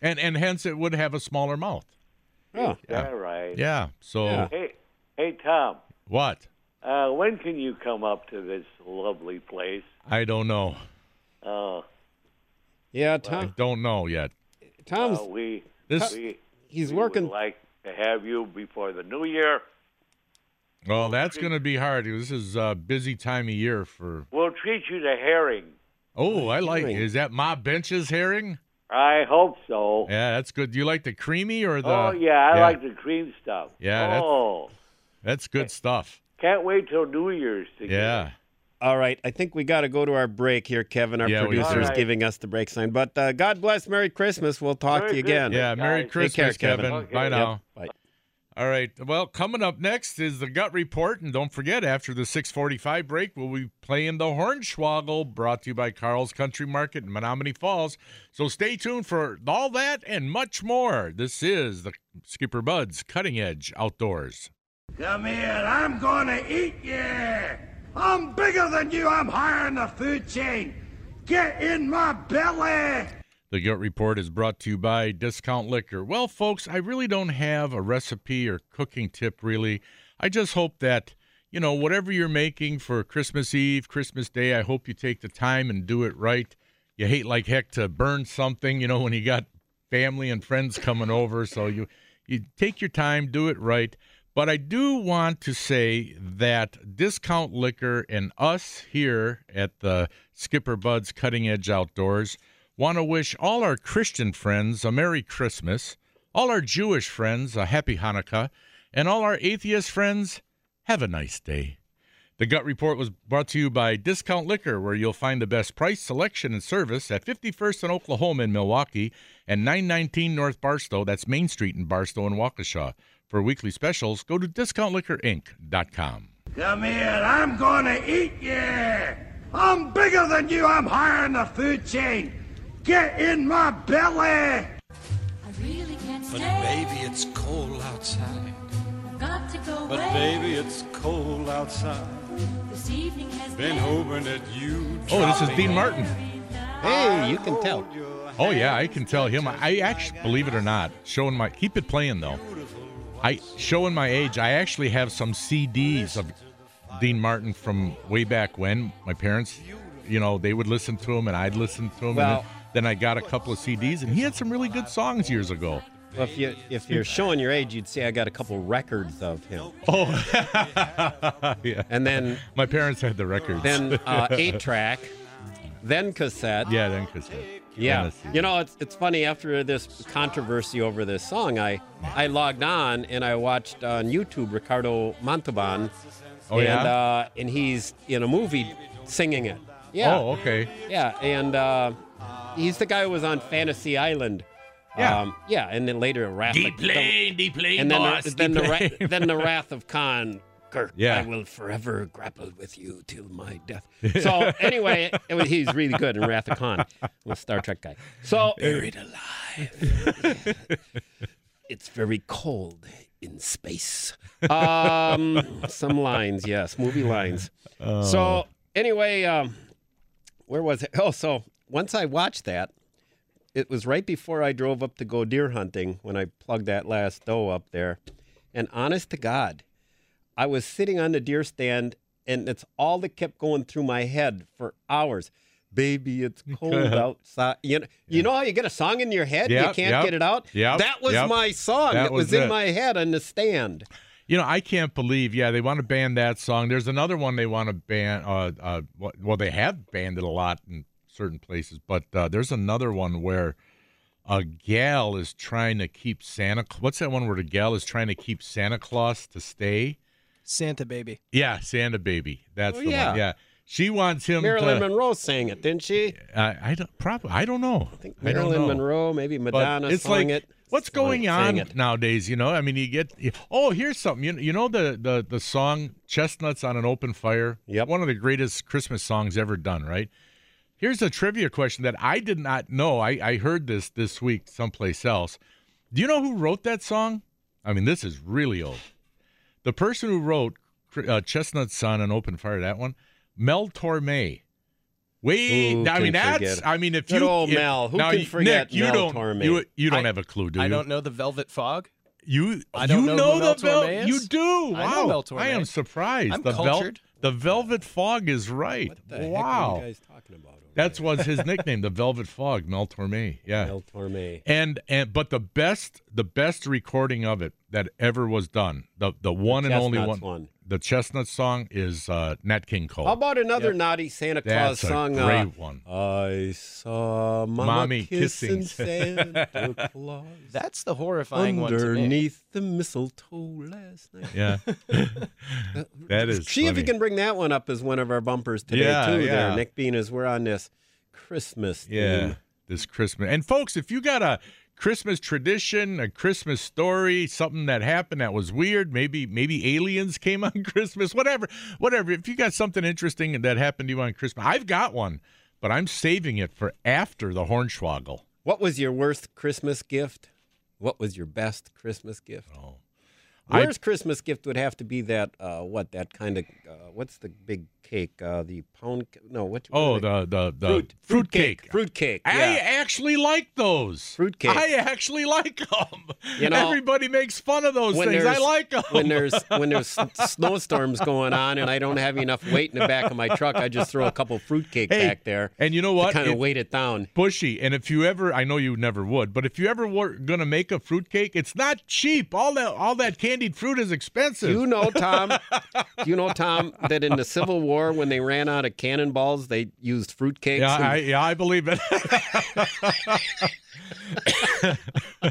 Speaker 2: and and hence it would have a smaller mouth.
Speaker 3: Oh.
Speaker 6: Yeah, right.
Speaker 2: Yeah. So
Speaker 3: Yeah.
Speaker 6: Hey, hey, Tom.
Speaker 2: What?
Speaker 6: Uh, when can you come up to this lovely place?
Speaker 2: I don't know.
Speaker 6: Uh,
Speaker 3: Yeah,
Speaker 2: I
Speaker 3: Tom.
Speaker 2: don't know yet.
Speaker 3: Tom's
Speaker 6: uh, we
Speaker 2: This
Speaker 6: we
Speaker 3: he's
Speaker 6: we
Speaker 3: working.
Speaker 6: Would like to have you before the new year.
Speaker 2: well, that's going to be hard. This is a busy time of year for.
Speaker 6: We'll treat you to herring.
Speaker 2: Oh, I like.
Speaker 3: Herring.
Speaker 2: Is that Ma Baensch's herring?
Speaker 6: I hope so.
Speaker 2: Yeah, that's good. Do you like the creamy or the?
Speaker 6: oh yeah, I like the cream stuff.
Speaker 2: Yeah, that's-
Speaker 6: Oh,
Speaker 2: That's good stuff.
Speaker 6: can't wait till New Year's to get
Speaker 2: Yeah.
Speaker 6: it.
Speaker 3: All right, I think we got to go to our break here, Kevin. Our
Speaker 2: Yeah,
Speaker 3: producer is
Speaker 6: All right.
Speaker 3: giving us the break sign. But uh, God bless, Merry Christmas. We'll talk
Speaker 6: Merry
Speaker 3: to you again.
Speaker 6: Christmas.
Speaker 2: Yeah. Merry
Speaker 6: Guys,
Speaker 2: Christmas,
Speaker 3: care, Kevin.
Speaker 2: Kevin.
Speaker 6: Okay.
Speaker 2: Bye
Speaker 6: Yep.
Speaker 2: now.
Speaker 3: Bye.
Speaker 2: All right. Well, coming up next is the gut report, and don't forget after the 6:45 break, we'll be playing the Hornswoggle, brought to you by Carl's Country Market in Menomonee Falls. So stay tuned for all that and much more. This is the Skipper Buds Cutting Edge Outdoors.
Speaker 7: Come here, I'm gonna eat you! I'm bigger than you, I'm higher in the food chain! Get in my belly!
Speaker 2: The Gut Report is brought to you by Discount Liquor. Well, folks, I really don't have a recipe or cooking tip, really. I just hope that, you know, whatever you're making for Christmas Eve, Christmas Day, I hope you take the time and do it right. You hate like heck to burn something, you know, when you got family and friends coming over. So you, you take your time, do it right. But I do want to say that Discount Liquor and us here at the Skipper Buds Cutting Edge Outdoors want to wish all our Christian friends a Merry Christmas, all our Jewish friends a Happy Hanukkah, and all our atheist friends have a nice day. The Gut Report was brought to you by Discount Liquor, where you'll find the best price, selection, and service at 51st and Oklahoma in Milwaukee and 919 North Barstow. That's Main Street in Barstow and Waukesha. For weekly specials, go to discountliquorinc.com.
Speaker 7: Come here, I'm gonna eat you! I'm bigger than you, I'm higher in the food chain! Get in my belly!
Speaker 8: I really can't
Speaker 9: But
Speaker 8: stay.
Speaker 9: baby, it's cold outside.
Speaker 8: Got to go
Speaker 9: But
Speaker 8: away.
Speaker 9: baby, it's cold outside.
Speaker 8: This evening has
Speaker 9: Been
Speaker 8: been
Speaker 9: hoping that you.
Speaker 2: Oh, this is Dean Martin.
Speaker 3: Hey, you can tell.
Speaker 2: Oh yeah, I can tell him. I actually believe it or not, showing my keep it playing though. I showing my age. I actually have some CDs of Dean Martin from way back when. My parents, you know, they would listen to him and I'd listen to him.
Speaker 3: Well-
Speaker 2: and then, then I got a couple of CDs, and he had some really good songs years ago.
Speaker 3: Well, if you if you're showing your age, you'd say I got a couple records of him.
Speaker 2: Oh, yeah.
Speaker 3: And then
Speaker 2: My parents had the records.
Speaker 3: then uh, eight track, then cassette.
Speaker 2: yeah, then cassette.
Speaker 3: Yeah,
Speaker 2: Then a CD.
Speaker 3: you know it's it's funny. After this controversy over this song, I I logged on and I watched on YouTube Ricardo Montalban,
Speaker 2: Oh,
Speaker 3: and
Speaker 2: yeah?
Speaker 3: uh, and he's in a movie singing it. Yeah,
Speaker 2: Oh, okay.
Speaker 3: yeah, and uh, he's the guy who was on Fantasy Island.
Speaker 2: Yeah.
Speaker 3: um, yeah, and then later Wrath
Speaker 2: Deep
Speaker 3: of
Speaker 2: plane, deep plane,
Speaker 3: and then
Speaker 2: boss,
Speaker 3: the, then the ra- then the Wrath of Khan. Kirk,
Speaker 2: Yeah.
Speaker 3: I will forever grapple with you till my death. So anyway, it was, he's really good in Wrath of Khan. I'm Star Trek guy. So buried alive. it's very cold in space. Um, some lines, yes, movie lines. So anyway, um, where was it? Oh, so once I watched that, it was right before I drove up to go deer hunting when I plugged that last doe up there. And honest to God, I was sitting on the deer stand and it's all that kept going through my head for hours. Baby, it's cold outside. You know, you know how you get a song in your head, you can't
Speaker 2: yep,
Speaker 3: get it out?
Speaker 2: yep,
Speaker 3: that was
Speaker 2: yep.
Speaker 3: my song
Speaker 2: That
Speaker 3: that, was,
Speaker 2: was
Speaker 3: in my head on the stand.
Speaker 2: You know, I can't believe. Yeah, they want to ban that song. There's another one they want to ban. Uh, uh, well- well, they have banned it a lot in certain places, but uh, there's another one where a gal is trying to keep Santa. What's that one where the gal is trying to keep Santa Claus to stay?
Speaker 4: Santa baby.
Speaker 2: Yeah, Santa baby. That's
Speaker 3: Oh,
Speaker 2: the
Speaker 3: yeah.
Speaker 2: one. Yeah, she wants him.
Speaker 3: Marilyn
Speaker 2: to,
Speaker 3: Monroe sang it, didn't she?
Speaker 2: I, I don't probably. I don't know.
Speaker 3: I think
Speaker 2: I don't
Speaker 3: Marilyn
Speaker 2: know.
Speaker 3: Monroe, maybe
Speaker 2: But
Speaker 3: Madonna
Speaker 2: it's
Speaker 3: sang
Speaker 2: like,
Speaker 3: it.
Speaker 2: What's going
Speaker 3: sang
Speaker 2: on
Speaker 3: it.
Speaker 2: nowadays? You know, I mean, you get oh, here's something. You, you know the, the the song "Chestnuts on an Open Fire."
Speaker 3: Yep.
Speaker 2: one of the greatest Christmas songs ever done. Right. Here's a trivia question that I did not know. I, I heard this this week someplace else. Do you know who wrote that song? I mean, this is really old. The person who wrote uh, "Chestnuts on an Open Fire," that one, Mel Torme. Wait,
Speaker 3: Who
Speaker 2: I mean that's.
Speaker 3: forget?
Speaker 2: I mean, if
Speaker 3: Good
Speaker 2: you
Speaker 3: old
Speaker 2: if-
Speaker 3: Mel. Who
Speaker 2: now,
Speaker 3: can
Speaker 2: you-
Speaker 3: forget
Speaker 2: Nick, you
Speaker 3: Mel
Speaker 2: don't.
Speaker 3: Torme?
Speaker 2: You, you don't
Speaker 4: I-
Speaker 2: have a clue, do you?
Speaker 4: I don't know the Velvet Fog.
Speaker 2: You
Speaker 4: I don't
Speaker 2: you
Speaker 4: know
Speaker 2: know,
Speaker 4: who Mel
Speaker 2: the Vel-
Speaker 4: Torme is.
Speaker 2: You do.
Speaker 4: I
Speaker 2: Wow.
Speaker 4: know Mel Torme.
Speaker 2: I am surprised.
Speaker 4: I'm
Speaker 2: the Vel-
Speaker 4: cultured.
Speaker 2: The Velvet Fog is right.
Speaker 3: What the heck
Speaker 2: wow.
Speaker 3: are you guys talking about? over
Speaker 2: That was his nickname, the Velvet Fog, Mel Torme. Yeah.
Speaker 3: Mel Torme.
Speaker 2: And and but the best the best recording of it that ever was done, the the one and only one,
Speaker 3: one.
Speaker 2: The Chestnut song is uh, Nat King Cole.
Speaker 3: How about another naughty Santa Claus
Speaker 2: That's a
Speaker 3: song?
Speaker 2: great
Speaker 3: uh,
Speaker 2: one.
Speaker 3: I saw Mama
Speaker 2: Mommy
Speaker 3: kissing,
Speaker 2: kissing
Speaker 3: Santa Claus
Speaker 4: That's the horrifying one
Speaker 3: underneath the mistletoe last night.
Speaker 2: Yeah. that is
Speaker 3: See if
Speaker 2: funny.
Speaker 3: you can bring that one up as one of our bumpers today
Speaker 2: Yeah,
Speaker 3: too.
Speaker 2: yeah.
Speaker 3: There, Nick Bean, as we're on this Christmas theme.
Speaker 2: Yeah, this Christmas. And folks, if you got a Christmas tradition, a Christmas story, something that happened that was weird, maybe maybe aliens came on Christmas, whatever, whatever. If you got something interesting that happened to you on Christmas, I've got one, but I'm saving it for after the Hornswoggle.
Speaker 3: What was your worst Christmas gift? What was your best Christmas gift?
Speaker 2: Oh. I-
Speaker 3: Christmas gift would have to be that uh, what that kind of uh, what's the big cake? Uh, the pound? No, what?
Speaker 2: Oh, the the the
Speaker 3: fruit
Speaker 2: fruit cake.
Speaker 3: Fruit cake.
Speaker 2: I actually like those.
Speaker 3: Fruit cake.
Speaker 2: I actually like them.
Speaker 3: You know,
Speaker 2: Everybody makes fun of those things. I like them.
Speaker 3: when there's when there's snowstorms going on and I don't have enough weight in the back of my truck, I just throw a couple fruitcake
Speaker 2: Hey,
Speaker 3: back there
Speaker 2: and you know what?
Speaker 3: kind of weight it down.
Speaker 2: bushy. And if you ever, I know you never would, but if you ever were gonna make a fruit cake, it's not cheap. All that all that candied fruit is expensive.
Speaker 3: You know, Tom? you know, Tom, that in the Civil War, when they ran out of cannonballs, they used fruitcakes?
Speaker 2: yeah,
Speaker 3: and-
Speaker 2: I, yeah, I believe it.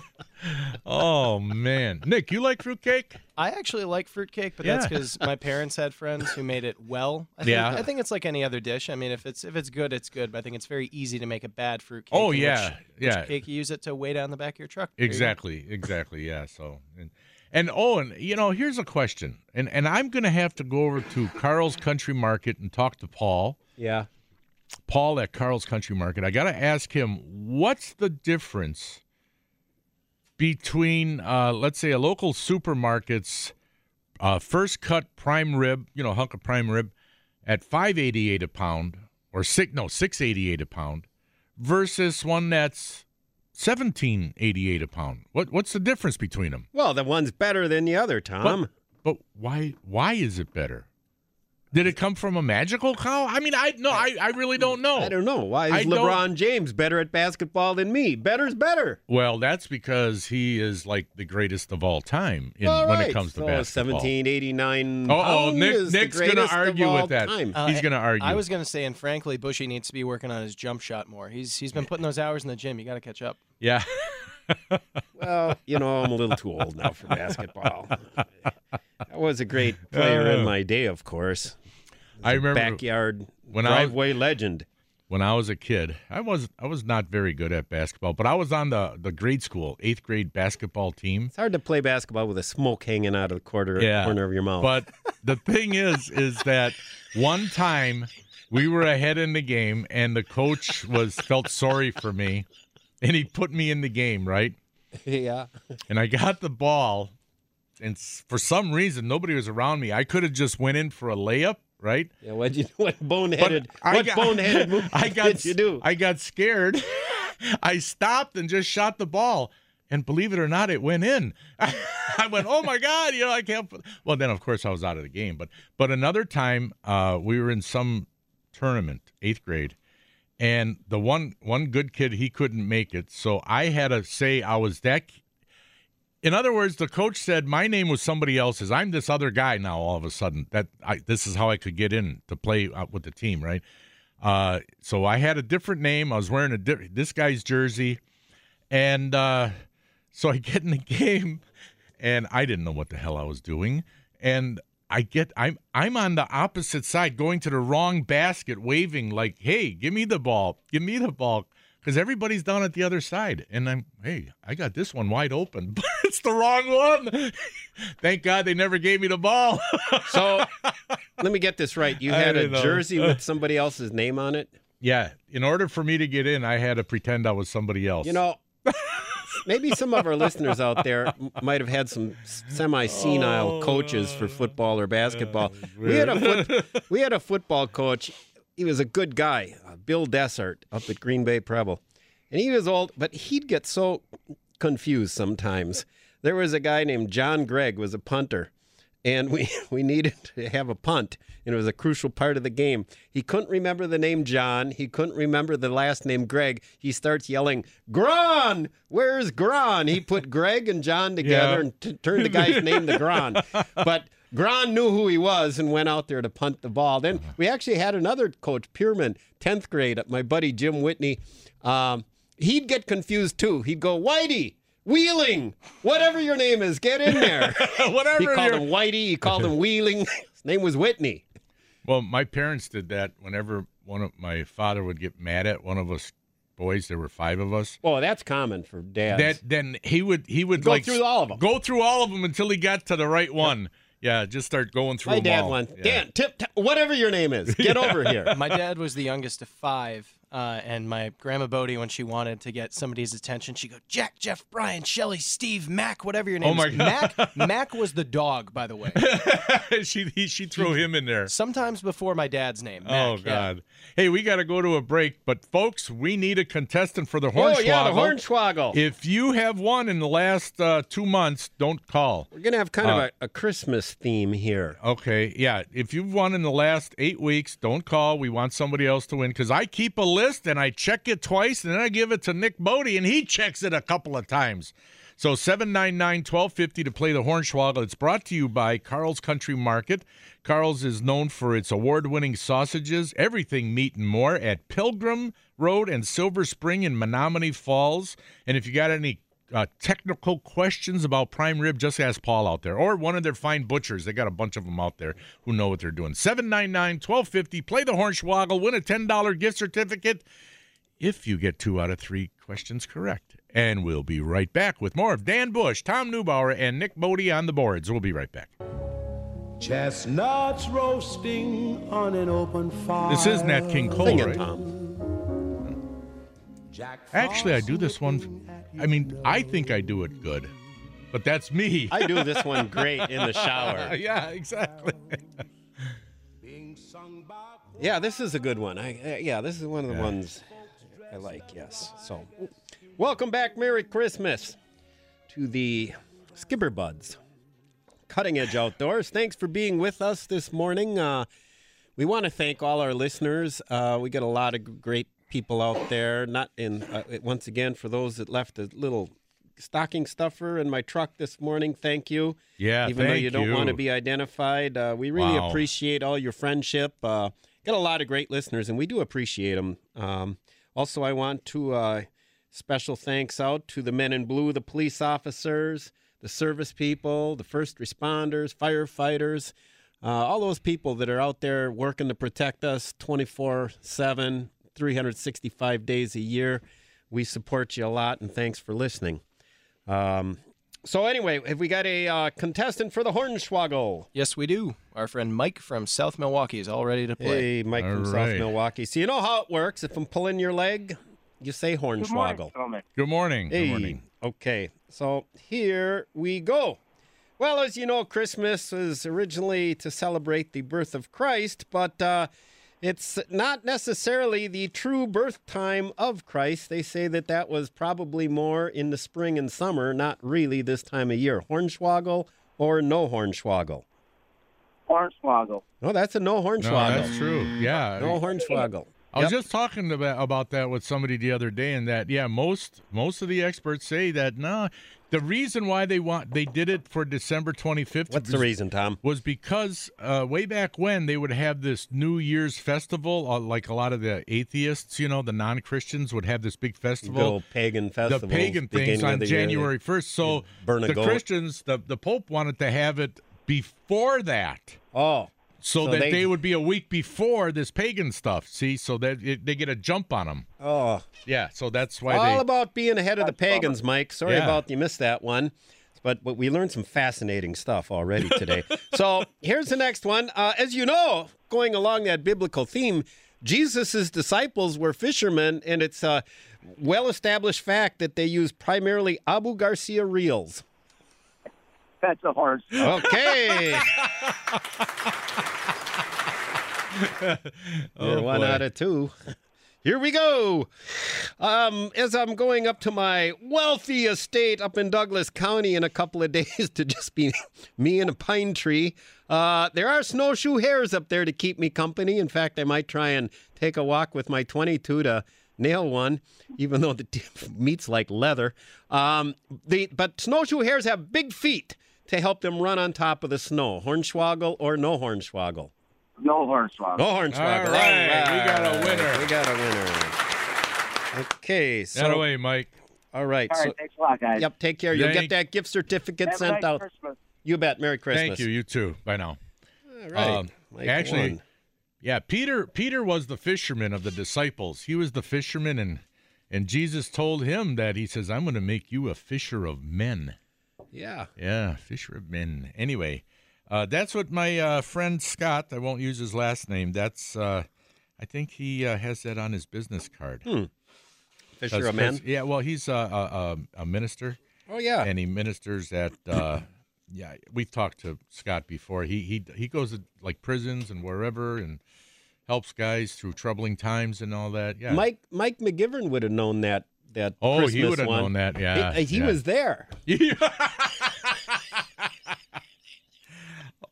Speaker 2: oh man, Nick, you like fruitcake?
Speaker 4: I actually like fruitcake, but that's because my parents had friends who made it well. I think,
Speaker 2: Yeah.
Speaker 4: I think it's like any other dish. I mean, if it's if it's good, it's good. But I think it's very easy to make a bad fruitcake.
Speaker 2: Oh, yeah,
Speaker 4: which,
Speaker 2: yeah.
Speaker 4: Which cake you use it to weigh down the back of your truck. There you.
Speaker 2: Exactly, exactly. Yeah. So, and, and oh, and you know, here's a question, and and I'm gonna have to go over to Carl's Country Market and talk to Paul.
Speaker 3: yeah.
Speaker 2: Paul at Carl's Country Market. I got to ask him what's the difference between, uh, let's say, a local supermarket's uh, first cut prime rib, you know, hunk of prime rib at five eighty eight a pound, or six no six eighty eight a pound, versus one that's seventeen eighty eight a pound. What what's the difference between them?
Speaker 3: Well, the one's better than the other, Tom.
Speaker 2: But why why is it better? Did it come from a magical cow? I mean, I no, I, I really don't know.
Speaker 3: I don't know. Why
Speaker 2: I
Speaker 3: is
Speaker 2: don't-
Speaker 3: LeBron James better at basketball than me? Better's better.
Speaker 2: Well, that's because he is like the greatest of all time in,
Speaker 3: All
Speaker 2: when it comes to
Speaker 3: so
Speaker 2: basketball.
Speaker 3: 1789.
Speaker 2: Oh, oh, Nick, Nick's going to argue with that.
Speaker 4: Uh,
Speaker 2: He's going to argue.
Speaker 4: I was going to say, and frankly, Bushy needs to be working on his jump shot more. He's he's been putting those hours in the gym. You got to catch up.
Speaker 2: yeah.
Speaker 3: Well, you know, I'm a little too old now for basketball. I was a great player in my day, of course.
Speaker 2: I remember
Speaker 3: Backyard
Speaker 2: when I was-
Speaker 3: driveway legend.
Speaker 2: when I was a kid, I was I was not very good at basketball, but I was on the the grade school eighth grade basketball team.
Speaker 3: It's hard to play basketball with a smoke hanging out of the quarter
Speaker 2: Yeah,
Speaker 3: corner of your mouth.
Speaker 2: But the thing is, is that one time we were ahead in the game, and the coach was felt sorry for me, and he put me in the game, right?
Speaker 3: yeah.
Speaker 2: And I got the ball, and for some reason nobody was around me. I could have just went in for a layup, right?
Speaker 3: Yeah, what you what boneheaded what
Speaker 2: got-
Speaker 3: boneheaded move
Speaker 2: I got
Speaker 3: did you do?
Speaker 2: I got scared. I stopped and just shot the ball. And believe it or not, it went in. I went, oh my god, you know, I can't. put-" Well, then of course I was out of the game. But but another time, uh, we were in some tournament, eighth grade, and the one one good kid he couldn't make it, so I had to say I was that. In other words, the coach said my name was somebody else's. I'm this other guy now. All of a sudden, that I, this is how I could get in to play with the team, right? Uh, so I had a different name. I was wearing a di- this guy's jersey, and uh, so I get in the game, and I didn't know what the hell I was doing, and I get I'm I'm on the opposite side, going to the wrong basket, waving like, "Hey, give me the ball, give me the ball," because everybody's down at the other side, and I'm, "Hey, I got this one wide open, it's the wrong one." Thank God they never gave me the ball.
Speaker 3: So let me get this right. You had a
Speaker 2: know.
Speaker 3: jersey with somebody else's name on it.
Speaker 2: yeah, in order for me to get in, I had to pretend I was somebody else.
Speaker 3: You know, maybe some of our listeners out there might have had some semi-senile
Speaker 2: Oh.
Speaker 3: coaches for football or basketball. We had a foot, we had a football coach. He was a good guy, uh, Bill Dessart, up at Green Bay Preble, and he was old, but he'd get so confused sometimes. There was a guy named John Gregg was a punter, and we we needed to have a punt, and it was a crucial part of the game. He couldn't remember the name John. He couldn't remember the last name Greg. He starts yelling, "Gron, where's Gron?" He put Greg and John together
Speaker 2: Yeah.
Speaker 3: and t- turned the guy's name to Gron, but. Gron knew who he was and went out there to punt the ball. Then we actually had another coach, Pierman, 10th grade, my buddy Jim Whitney. Um, he'd get confused too. He'd go, Whitey, Wheeling, whatever your name is, get in there.
Speaker 2: Whatever
Speaker 3: He called
Speaker 2: your-
Speaker 3: him Whitey. He called him Wheeling. His name was Whitney.
Speaker 2: Well, my parents did that whenever one of my father would get mad at one of us boys. There were five of us.
Speaker 3: Oh, that's common for dads.
Speaker 2: That then he would he would
Speaker 3: Go
Speaker 2: like
Speaker 3: through all of 'em.
Speaker 2: Go through all of them until he got to the right one. Yeah, just start going through
Speaker 3: My
Speaker 2: them
Speaker 3: dad
Speaker 2: all.
Speaker 3: went,
Speaker 2: Yeah.
Speaker 3: Dan, tip, tip, whatever your name is, get over here.
Speaker 4: My dad was the youngest of five, uh, and my grandma Bodie, when she wanted to get somebody's attention, she'd go, Jack, Jeff, Brian, Shelly, Steve, Mac, whatever your name
Speaker 2: Oh, my
Speaker 4: is.
Speaker 2: God.
Speaker 4: Mac, Mac was the dog, by the way.
Speaker 2: she he, she threw him in there.
Speaker 4: Sometimes before my dad's name. Mac,
Speaker 2: Oh
Speaker 4: yeah.
Speaker 2: God! Hey, we got to go to a break, but folks, we need a contestant for the hornswoggle.
Speaker 3: Oh, yeah, the Hornswoggle.
Speaker 2: If you have won in the last uh, two months, don't call.
Speaker 3: We're going to have kind
Speaker 2: Uh,
Speaker 3: of a, a Christmas theme here.
Speaker 2: Okay, yeah. If you've won in the last eight weeks, don't call. We want somebody else to win because I keep a list and I check it twice and then I give it to Nick Bodie and he checks it a couple of times. So 799 1250 to play the Hornswoggle. It's brought to you by Carl's Country Market. Carl's is known for its award winning sausages, everything meat and more at Pilgrim Road and Silver Spring in Menomonee Falls. And if you got any uh, technical questions about prime rib, just ask Paul out there or one of their fine butchers. They got a bunch of them out there who know what they're doing. 799 1250. Play the Hornswoggle. Win a $10 gift certificate if you get two out of three questions correct. And we'll be right back with more of Dan Bush, Tom Neubauer, and Nick Bodie on the boards. We'll be right back.
Speaker 9: Chestnuts roasting on an open fire.
Speaker 2: This is Nat King Cole,
Speaker 3: Sing it,
Speaker 2: right?
Speaker 3: Tom.
Speaker 2: Actually, I do this one. I mean, I think I do it good, but that's me.
Speaker 3: I do this one great in the shower.
Speaker 2: yeah, exactly.
Speaker 3: Yeah, this is a good one. I, uh, yeah, this is one of the ones I like. Yes. So, welcome back. Merry Christmas to the Skipper Buds, Cutting Edge Outdoors. Thanks for being with us this morning. Uh, we want to thank all our listeners. Uh, we get a lot of great people out there. Not in uh, once again for those that left a little stocking stuffer in my truck this morning. Thank you.
Speaker 2: Yeah,
Speaker 3: even though you don't want to be identified, uh, we really
Speaker 2: Wow.
Speaker 3: appreciate all your friendship. Uh, got a lot of great listeners, and we do appreciate them. Um, also, I want to uh, special thanks out to the men in blue, the police officers, the service people, the first responders, firefighters, uh, all those people that are out there working to protect us 24 7, 365 days a year. We support you a lot, and thanks for listening. Um, so, anyway, have we got a uh, contestant for the Hornswoggle?
Speaker 4: Yes, we do. Our friend Mike from South Milwaukee is all ready to play.
Speaker 3: Hey, Mike from
Speaker 2: All
Speaker 3: South. Milwaukee. So, you know how it works. If I'm pulling your leg, you say Hornswoggle.
Speaker 2: Good morning.
Speaker 3: Hey,
Speaker 2: Good morning.
Speaker 3: okay. So here we go. Well, as you know, Christmas was originally to celebrate the birth of Christ, but uh, it's not necessarily the true birth time of Christ. They say that that was probably more in the spring and summer, not really this time of year. Hornswoggle or no Hornswoggle?
Speaker 10: Hornswoggle.
Speaker 3: No, that's a no hornswoggle.
Speaker 2: No, that's true. Yeah.
Speaker 3: No Hornswoggle.
Speaker 2: I was
Speaker 3: Yep.
Speaker 2: just talking about about that with somebody the other day, and that yeah, most most of the experts say that no, the reason why they want they did it for December twenty fifth.
Speaker 3: What's the reason, Tom?
Speaker 2: Was because uh, way back when they would have this New Year's festival, uh, like a lot of the atheists, you know, the non Christians would have this big festival.
Speaker 3: the pagan festival.
Speaker 2: the pagan things on
Speaker 3: year,
Speaker 2: January first. So
Speaker 3: burn
Speaker 2: the
Speaker 3: goat.
Speaker 2: Christians, the the Pope wanted to have it before that.
Speaker 3: Oh,
Speaker 2: So,
Speaker 3: So
Speaker 2: that
Speaker 3: they-
Speaker 2: they, would be a week before this pagan stuff. See, so that it, they get a jump on them.
Speaker 3: oh.
Speaker 2: Yeah, so that's why
Speaker 3: All
Speaker 2: they.
Speaker 3: about being ahead of the pagans, Mike. Sorry
Speaker 2: Yeah.
Speaker 3: about you missed that one. But, but we learned some fascinating stuff already today. so here's the next one. Uh, as you know, going along that biblical theme, Jesus' disciples were fishermen, and it's a well established fact that they use primarily Abu Garcia reels.
Speaker 10: That's a horse.
Speaker 3: Okay. You're
Speaker 2: Oh,
Speaker 3: one
Speaker 2: boy.
Speaker 3: out of two. Here we go. Um, as I'm going up to my wealthy estate up in Douglas County in a couple of days to just be me and a pine tree, uh, there are snowshoe hares up there to keep me company. In fact, I might try and take a walk with my 22 to nail one, even though the meat's like leather. Um, the, but snowshoe hares have big feet to help them run on top of the snow. Hornswoggle or no hornswoggle?
Speaker 10: No hornswoggle.
Speaker 3: No hornswoggle.
Speaker 2: All right, we got a winner.
Speaker 3: We got a winner. Okay, so
Speaker 2: That away, Mike.
Speaker 3: all right.
Speaker 10: All right,
Speaker 3: so,
Speaker 10: thanks a lot, guys.
Speaker 3: yep, take care. You'll
Speaker 2: Thank-
Speaker 3: get that gift certificate
Speaker 10: Have
Speaker 3: sent
Speaker 10: nice
Speaker 3: out.
Speaker 10: Christmas.
Speaker 3: You bet. Merry Christmas.
Speaker 2: Thank you. You too. Bye now.
Speaker 3: All right.
Speaker 2: Um,
Speaker 3: Mike
Speaker 2: actually,
Speaker 3: won.
Speaker 2: yeah, Peter. Peter was the fisherman of the disciples. He was the fisherman, and and Jesus told him that he says, "I'm going to make you a fisher of men."
Speaker 3: Yeah.
Speaker 2: Yeah, fisher of men. Anyway, uh, that's what my uh, friend Scott. I won't use his last name. That's. Uh, I think he uh, has that on his business card.
Speaker 3: Hmm. Fisher
Speaker 2: 'Cause-
Speaker 3: of men.
Speaker 2: 'cause- Yeah, well, he's a, a, a, a minister,
Speaker 3: Oh yeah.
Speaker 2: and he ministers at. Uh, yeah, we've talked to Scott before. He he he goes to like prisons and wherever and helps guys through troubling times and all that. Yeah,
Speaker 3: Mike Mike McGivern would have known that. That
Speaker 2: Oh, he would have known that. Yeah,
Speaker 3: He, he
Speaker 2: yeah.
Speaker 3: was there.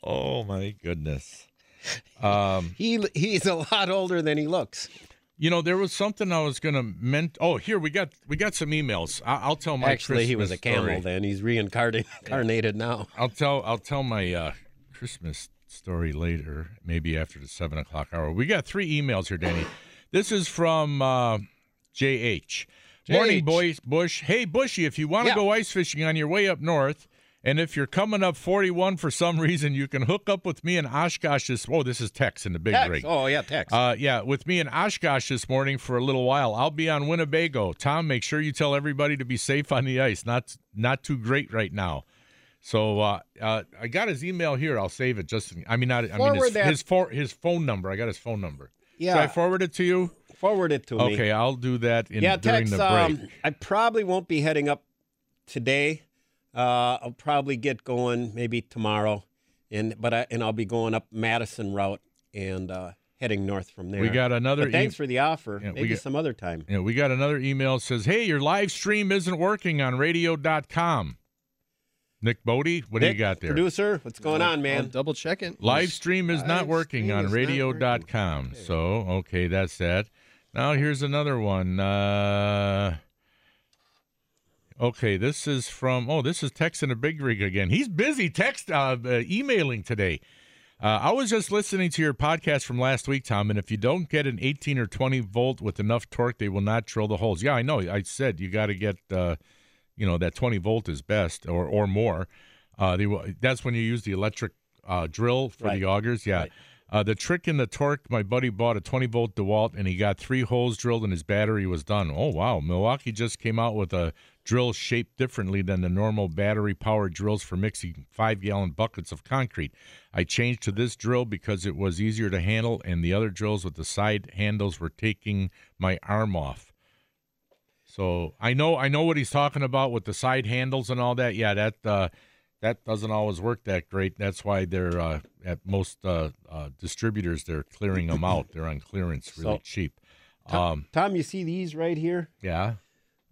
Speaker 2: oh my goodness. Um,
Speaker 3: He he's a lot older than he looks.
Speaker 2: you know, there was something I was gonna meant. Oh, here we got we got some emails. I, I'll tell my
Speaker 3: Actually, he was a camel
Speaker 2: story.
Speaker 3: then. He's reincarnated now.
Speaker 2: I'll tell I'll tell my uh, Christmas story later, maybe after the seven o'clock hour. We got three emails here, Danny. This is from uh, JH. Morning, boys. Bush. Hey, Bushy, if you want to
Speaker 3: Yeah.
Speaker 2: go ice fishing on your way up north, and if you're coming up 41 for some reason, you can hook up with me in Oshkosh this. Oh, this is Tex in the big
Speaker 3: Tex.
Speaker 2: rig.
Speaker 3: Oh yeah, Tex.
Speaker 2: Uh, yeah, with me in Oshkosh this morning for a little while. I'll be on Winnebago. Tom, make sure you tell everybody to be safe on the ice. Not not too great right now. So uh, uh, I got his email here. I'll save it. Just I mean, not I mean his his, for, his phone number. I got his phone number.
Speaker 3: yeah.
Speaker 2: Should I forward it to you?
Speaker 3: Forward it to me.
Speaker 2: Okay, I'll do that in,
Speaker 3: yeah,
Speaker 2: during
Speaker 3: Tex.
Speaker 2: the break.
Speaker 3: Um, I probably won't be heading up today. Uh, I'll probably get going maybe tomorrow, and but I and I'll be going up Madison route and uh, heading north from there.
Speaker 2: we got another.
Speaker 3: But thanks
Speaker 2: e-
Speaker 3: for the offer.
Speaker 2: Yeah, we
Speaker 3: maybe
Speaker 2: got-
Speaker 3: some other time.
Speaker 2: yeah, we got another email that says, "Hey, your live stream isn't working on radio.com." Nick Bodie, what do you got there?
Speaker 3: Producer, what's going on, man?
Speaker 4: double checking.
Speaker 2: Live stream is not working on
Speaker 3: is not
Speaker 2: radio.com. So, okay, that's that. Now, here's another one. Uh, okay, this is from, oh, this is texting a big rig again. He's busy text, uh, uh, emailing today. Uh, I was just listening to your podcast from last week, Tom, and if you don't get an 18 or 20 volt with enough torque, they will not drill the holes. Yeah, I know. I said you got to get, uh, you know, that 20 volt is best or or more. Uh, they, will- that's when you use the electric uh, drill for
Speaker 3: Right.
Speaker 2: the augers. Yeah.
Speaker 3: Right.
Speaker 2: Uh, the trick in the torque, my buddy bought a 20 volt DeWalt and he got three holes drilled and his battery was done. Oh, wow. Milwaukee just came out with a drill shaped differently than the normal battery powered drills for mixing five gallon buckets of concrete. I changed to this drill because it was easier to handle and the other drills with the side handles were taking my arm off. So I know I know what he's talking about with the side handles and all that. Yeah, that uh, that doesn't always work that great. That's why they're uh, at most uh, uh, distributors they're clearing them out. They're on clearance, really
Speaker 3: So-
Speaker 2: cheap.
Speaker 3: Tom,
Speaker 2: Um,
Speaker 3: Tom, you see these right here?
Speaker 2: yeah.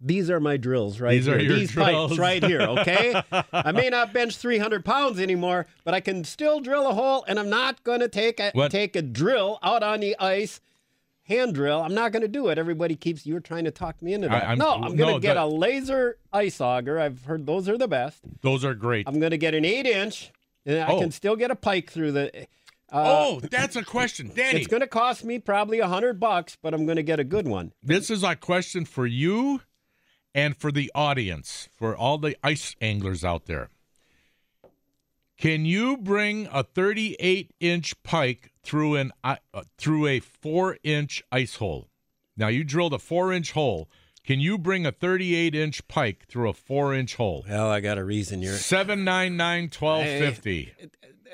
Speaker 3: These are my drills right
Speaker 2: These
Speaker 3: here.
Speaker 2: are your
Speaker 3: These
Speaker 2: drills.
Speaker 3: pipes right here, okay? I may not bench 300 pounds anymore, but I can still drill a hole, and I'm not going to take a,
Speaker 2: What?
Speaker 3: take a drill out on the ice, hand drill. I'm not going to do it. Everybody keeps, you were trying to talk me into that.
Speaker 2: I'm-
Speaker 3: no, I'm going to
Speaker 2: no,
Speaker 3: get a Lazer ice auger. I've heard those are the best.
Speaker 2: Those are great.
Speaker 3: I'm going to get an eight inch, and I
Speaker 2: Oh.
Speaker 3: can still get a pike through the. Uh,
Speaker 2: oh, that's a question, Danny.
Speaker 3: It's going to cost me probably a hundred bucks, but I'm going to get a good one.
Speaker 2: This is a question for you and for the audience, for all the ice anglers out there. Can you bring a 38 inch pike through an uh, through a four inch ice hole? Now you drilled a four inch hole. Can you bring a 38 inch pike through a four inch hole?
Speaker 3: Well, I got a reason you're.
Speaker 2: Seven nine nine twelve fifty.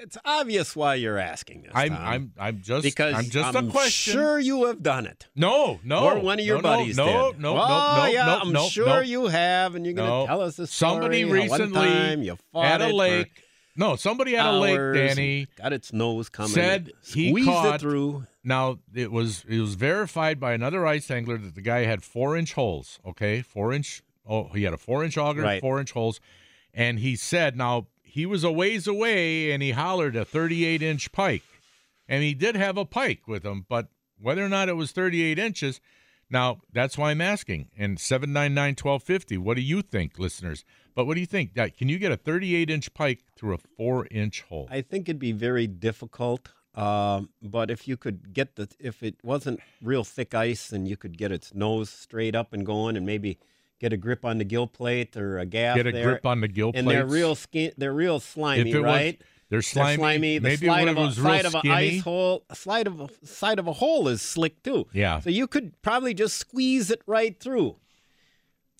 Speaker 3: It's obvious why you're asking this.
Speaker 2: I'm
Speaker 3: Tom.
Speaker 2: I'm I'm just
Speaker 3: because
Speaker 2: I'm just a question.
Speaker 3: sure you have done it.
Speaker 2: No, no.
Speaker 3: or one of your
Speaker 2: no, no,
Speaker 3: buddies
Speaker 2: no,
Speaker 3: did.
Speaker 2: No,
Speaker 3: oh,
Speaker 2: no, no,
Speaker 3: yeah,
Speaker 2: no,
Speaker 3: I'm
Speaker 2: no,
Speaker 3: sure
Speaker 2: no.
Speaker 3: you have, and you're going to
Speaker 2: No.
Speaker 3: tell us the story.
Speaker 2: Somebody recently
Speaker 3: one time you fought
Speaker 2: at a lake. No, somebody at a lake, Danny,
Speaker 3: got its nose coming.
Speaker 2: said he caught
Speaker 3: it through.
Speaker 2: Now it was it was verified by another ice angler that the guy had four inch holes. Okay, four inch. Oh, he had a four inch auger,
Speaker 3: Right.
Speaker 2: four inch holes, and he said now he was a ways away and he hollered a 38 inch pike, and he did have a pike with him, but whether or not it was 38 inches. Now that's why I'm asking. And 799-1250. What do you think, listeners? But what do you think? Can you get a 38 inch pike through a four inch hole?
Speaker 3: I think it'd be very difficult. Um, but if you could get the, if it wasn't real thick ice and you could get its nose straight up and going and maybe get a grip on the gill plate or a gaff
Speaker 2: Get a
Speaker 3: there,
Speaker 2: grip on the gill plate.
Speaker 3: and they're real skin, they're real slimy,
Speaker 2: it was-
Speaker 3: right?
Speaker 2: they're slimy.
Speaker 3: The
Speaker 2: Maybe
Speaker 3: slide of a side of an ice hole, slide of a side of a hole is slick too.
Speaker 2: Yeah.
Speaker 3: So you could probably just squeeze it right through.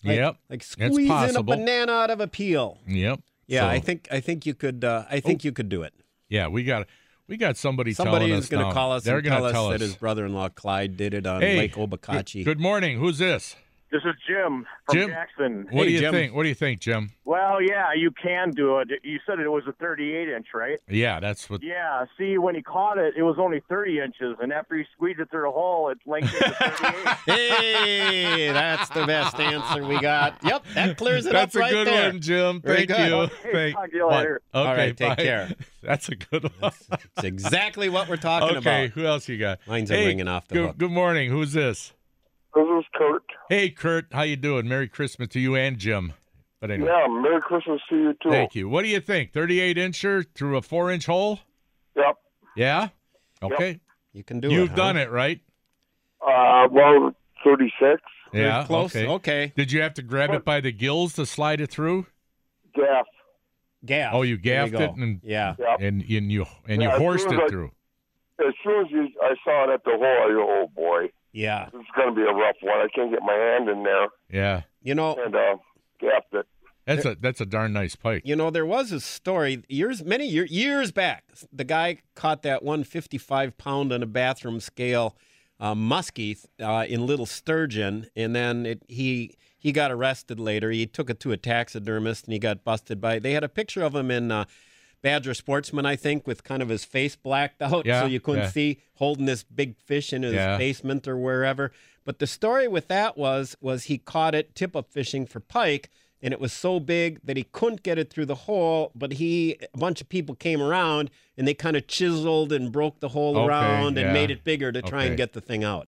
Speaker 3: Like,
Speaker 2: Yep.
Speaker 3: Like squeezing a banana out of a peel.
Speaker 2: Yep.
Speaker 3: Yeah,
Speaker 2: So-
Speaker 3: I think I think you could. Uh, I think you could do it.
Speaker 2: Yeah, we got we got somebody.
Speaker 3: Somebody is going to call us
Speaker 2: They're gonna
Speaker 3: tell us that his brother-in-law Clyde did it on
Speaker 2: Hey,
Speaker 3: Lake Obakachi.
Speaker 2: Good morning. Who's this?
Speaker 11: This is Jim from
Speaker 2: Jim?
Speaker 11: Jackson.
Speaker 2: What do you
Speaker 3: Jim.
Speaker 2: think? What do you think, Jim?
Speaker 11: Well, yeah, you can do it. You said it was a 38 inch, right?
Speaker 2: Yeah, that's what.
Speaker 11: Yeah. See, when he caught it, it was only 30 inches, and after he squeezed it through the hole, it lengthened to 38.
Speaker 3: hey, that's the best answer we got. Yep, that clears it
Speaker 2: That's
Speaker 3: up right there.
Speaker 2: That's a good one, Jim.
Speaker 3: Very
Speaker 2: Thank
Speaker 3: good.
Speaker 2: you.
Speaker 11: Okay,
Speaker 2: Thank-
Speaker 11: talk to you later.
Speaker 2: Okay,
Speaker 3: All right, take
Speaker 2: bye.
Speaker 3: care.
Speaker 2: That's a good one.
Speaker 3: It's exactly what we're talking
Speaker 2: okay,
Speaker 3: about.
Speaker 2: Okay, who else you got?
Speaker 3: Lines are
Speaker 2: hey,
Speaker 3: ringing off the
Speaker 2: good,
Speaker 3: hook.
Speaker 2: Good morning. Who's this?
Speaker 12: This is Kurt.
Speaker 2: Hey, Kurt. How you doing? Merry Christmas to you and Jim. But anyway,
Speaker 12: Yeah, Merry Christmas to you too.
Speaker 2: thank you. What do you think? 38 incher through a four inch hole?
Speaker 12: Yep.
Speaker 2: Yeah. Okay.
Speaker 3: You can do it.
Speaker 2: You've
Speaker 3: huh?
Speaker 2: done it, right?
Speaker 12: Uh, well, 36.
Speaker 3: Very
Speaker 2: Yeah.
Speaker 3: close.
Speaker 2: Okay.
Speaker 3: Okay.
Speaker 2: Did you have to grab it by the gills to slide it through?
Speaker 12: Gaff.
Speaker 3: Gaff.
Speaker 2: Oh, you
Speaker 3: There
Speaker 2: gaffed it and
Speaker 3: yeah.
Speaker 12: Yep.
Speaker 2: and, and you and
Speaker 12: Yeah,
Speaker 2: you
Speaker 12: as
Speaker 2: horsed it
Speaker 12: I-
Speaker 2: through.
Speaker 12: As soon as you, I saw it at the hole, I go, oh boy,
Speaker 3: Yeah.
Speaker 12: this is going to be a rough one. I can't get my hand in there.
Speaker 2: Yeah.
Speaker 3: You know,
Speaker 12: And uh, gaffed it.
Speaker 2: That's a that's a darn nice pike.
Speaker 3: You know, there was a story years, many year, years back. The guy caught that 155 pound on a bathroom scale uh, muskie uh, in Little Sturgeon, and then it, he he got arrested later. He took it to a taxidermist, and he got busted by. They had a picture of him in uh, Badger Sportsman, I think, with kind of his face blacked out,
Speaker 2: Yeah,
Speaker 3: so you couldn't
Speaker 2: yeah.
Speaker 3: see holding this big fish in his
Speaker 2: Yeah.
Speaker 3: basement or wherever. But the story with that was was he caught it tip up fishing for pike and it was so big that he couldn't get it through the hole. But he, a bunch of people came around and they kind of chiseled and broke the hole
Speaker 2: Okay,
Speaker 3: around and made it bigger to try
Speaker 2: Okay.
Speaker 3: and get the thing out.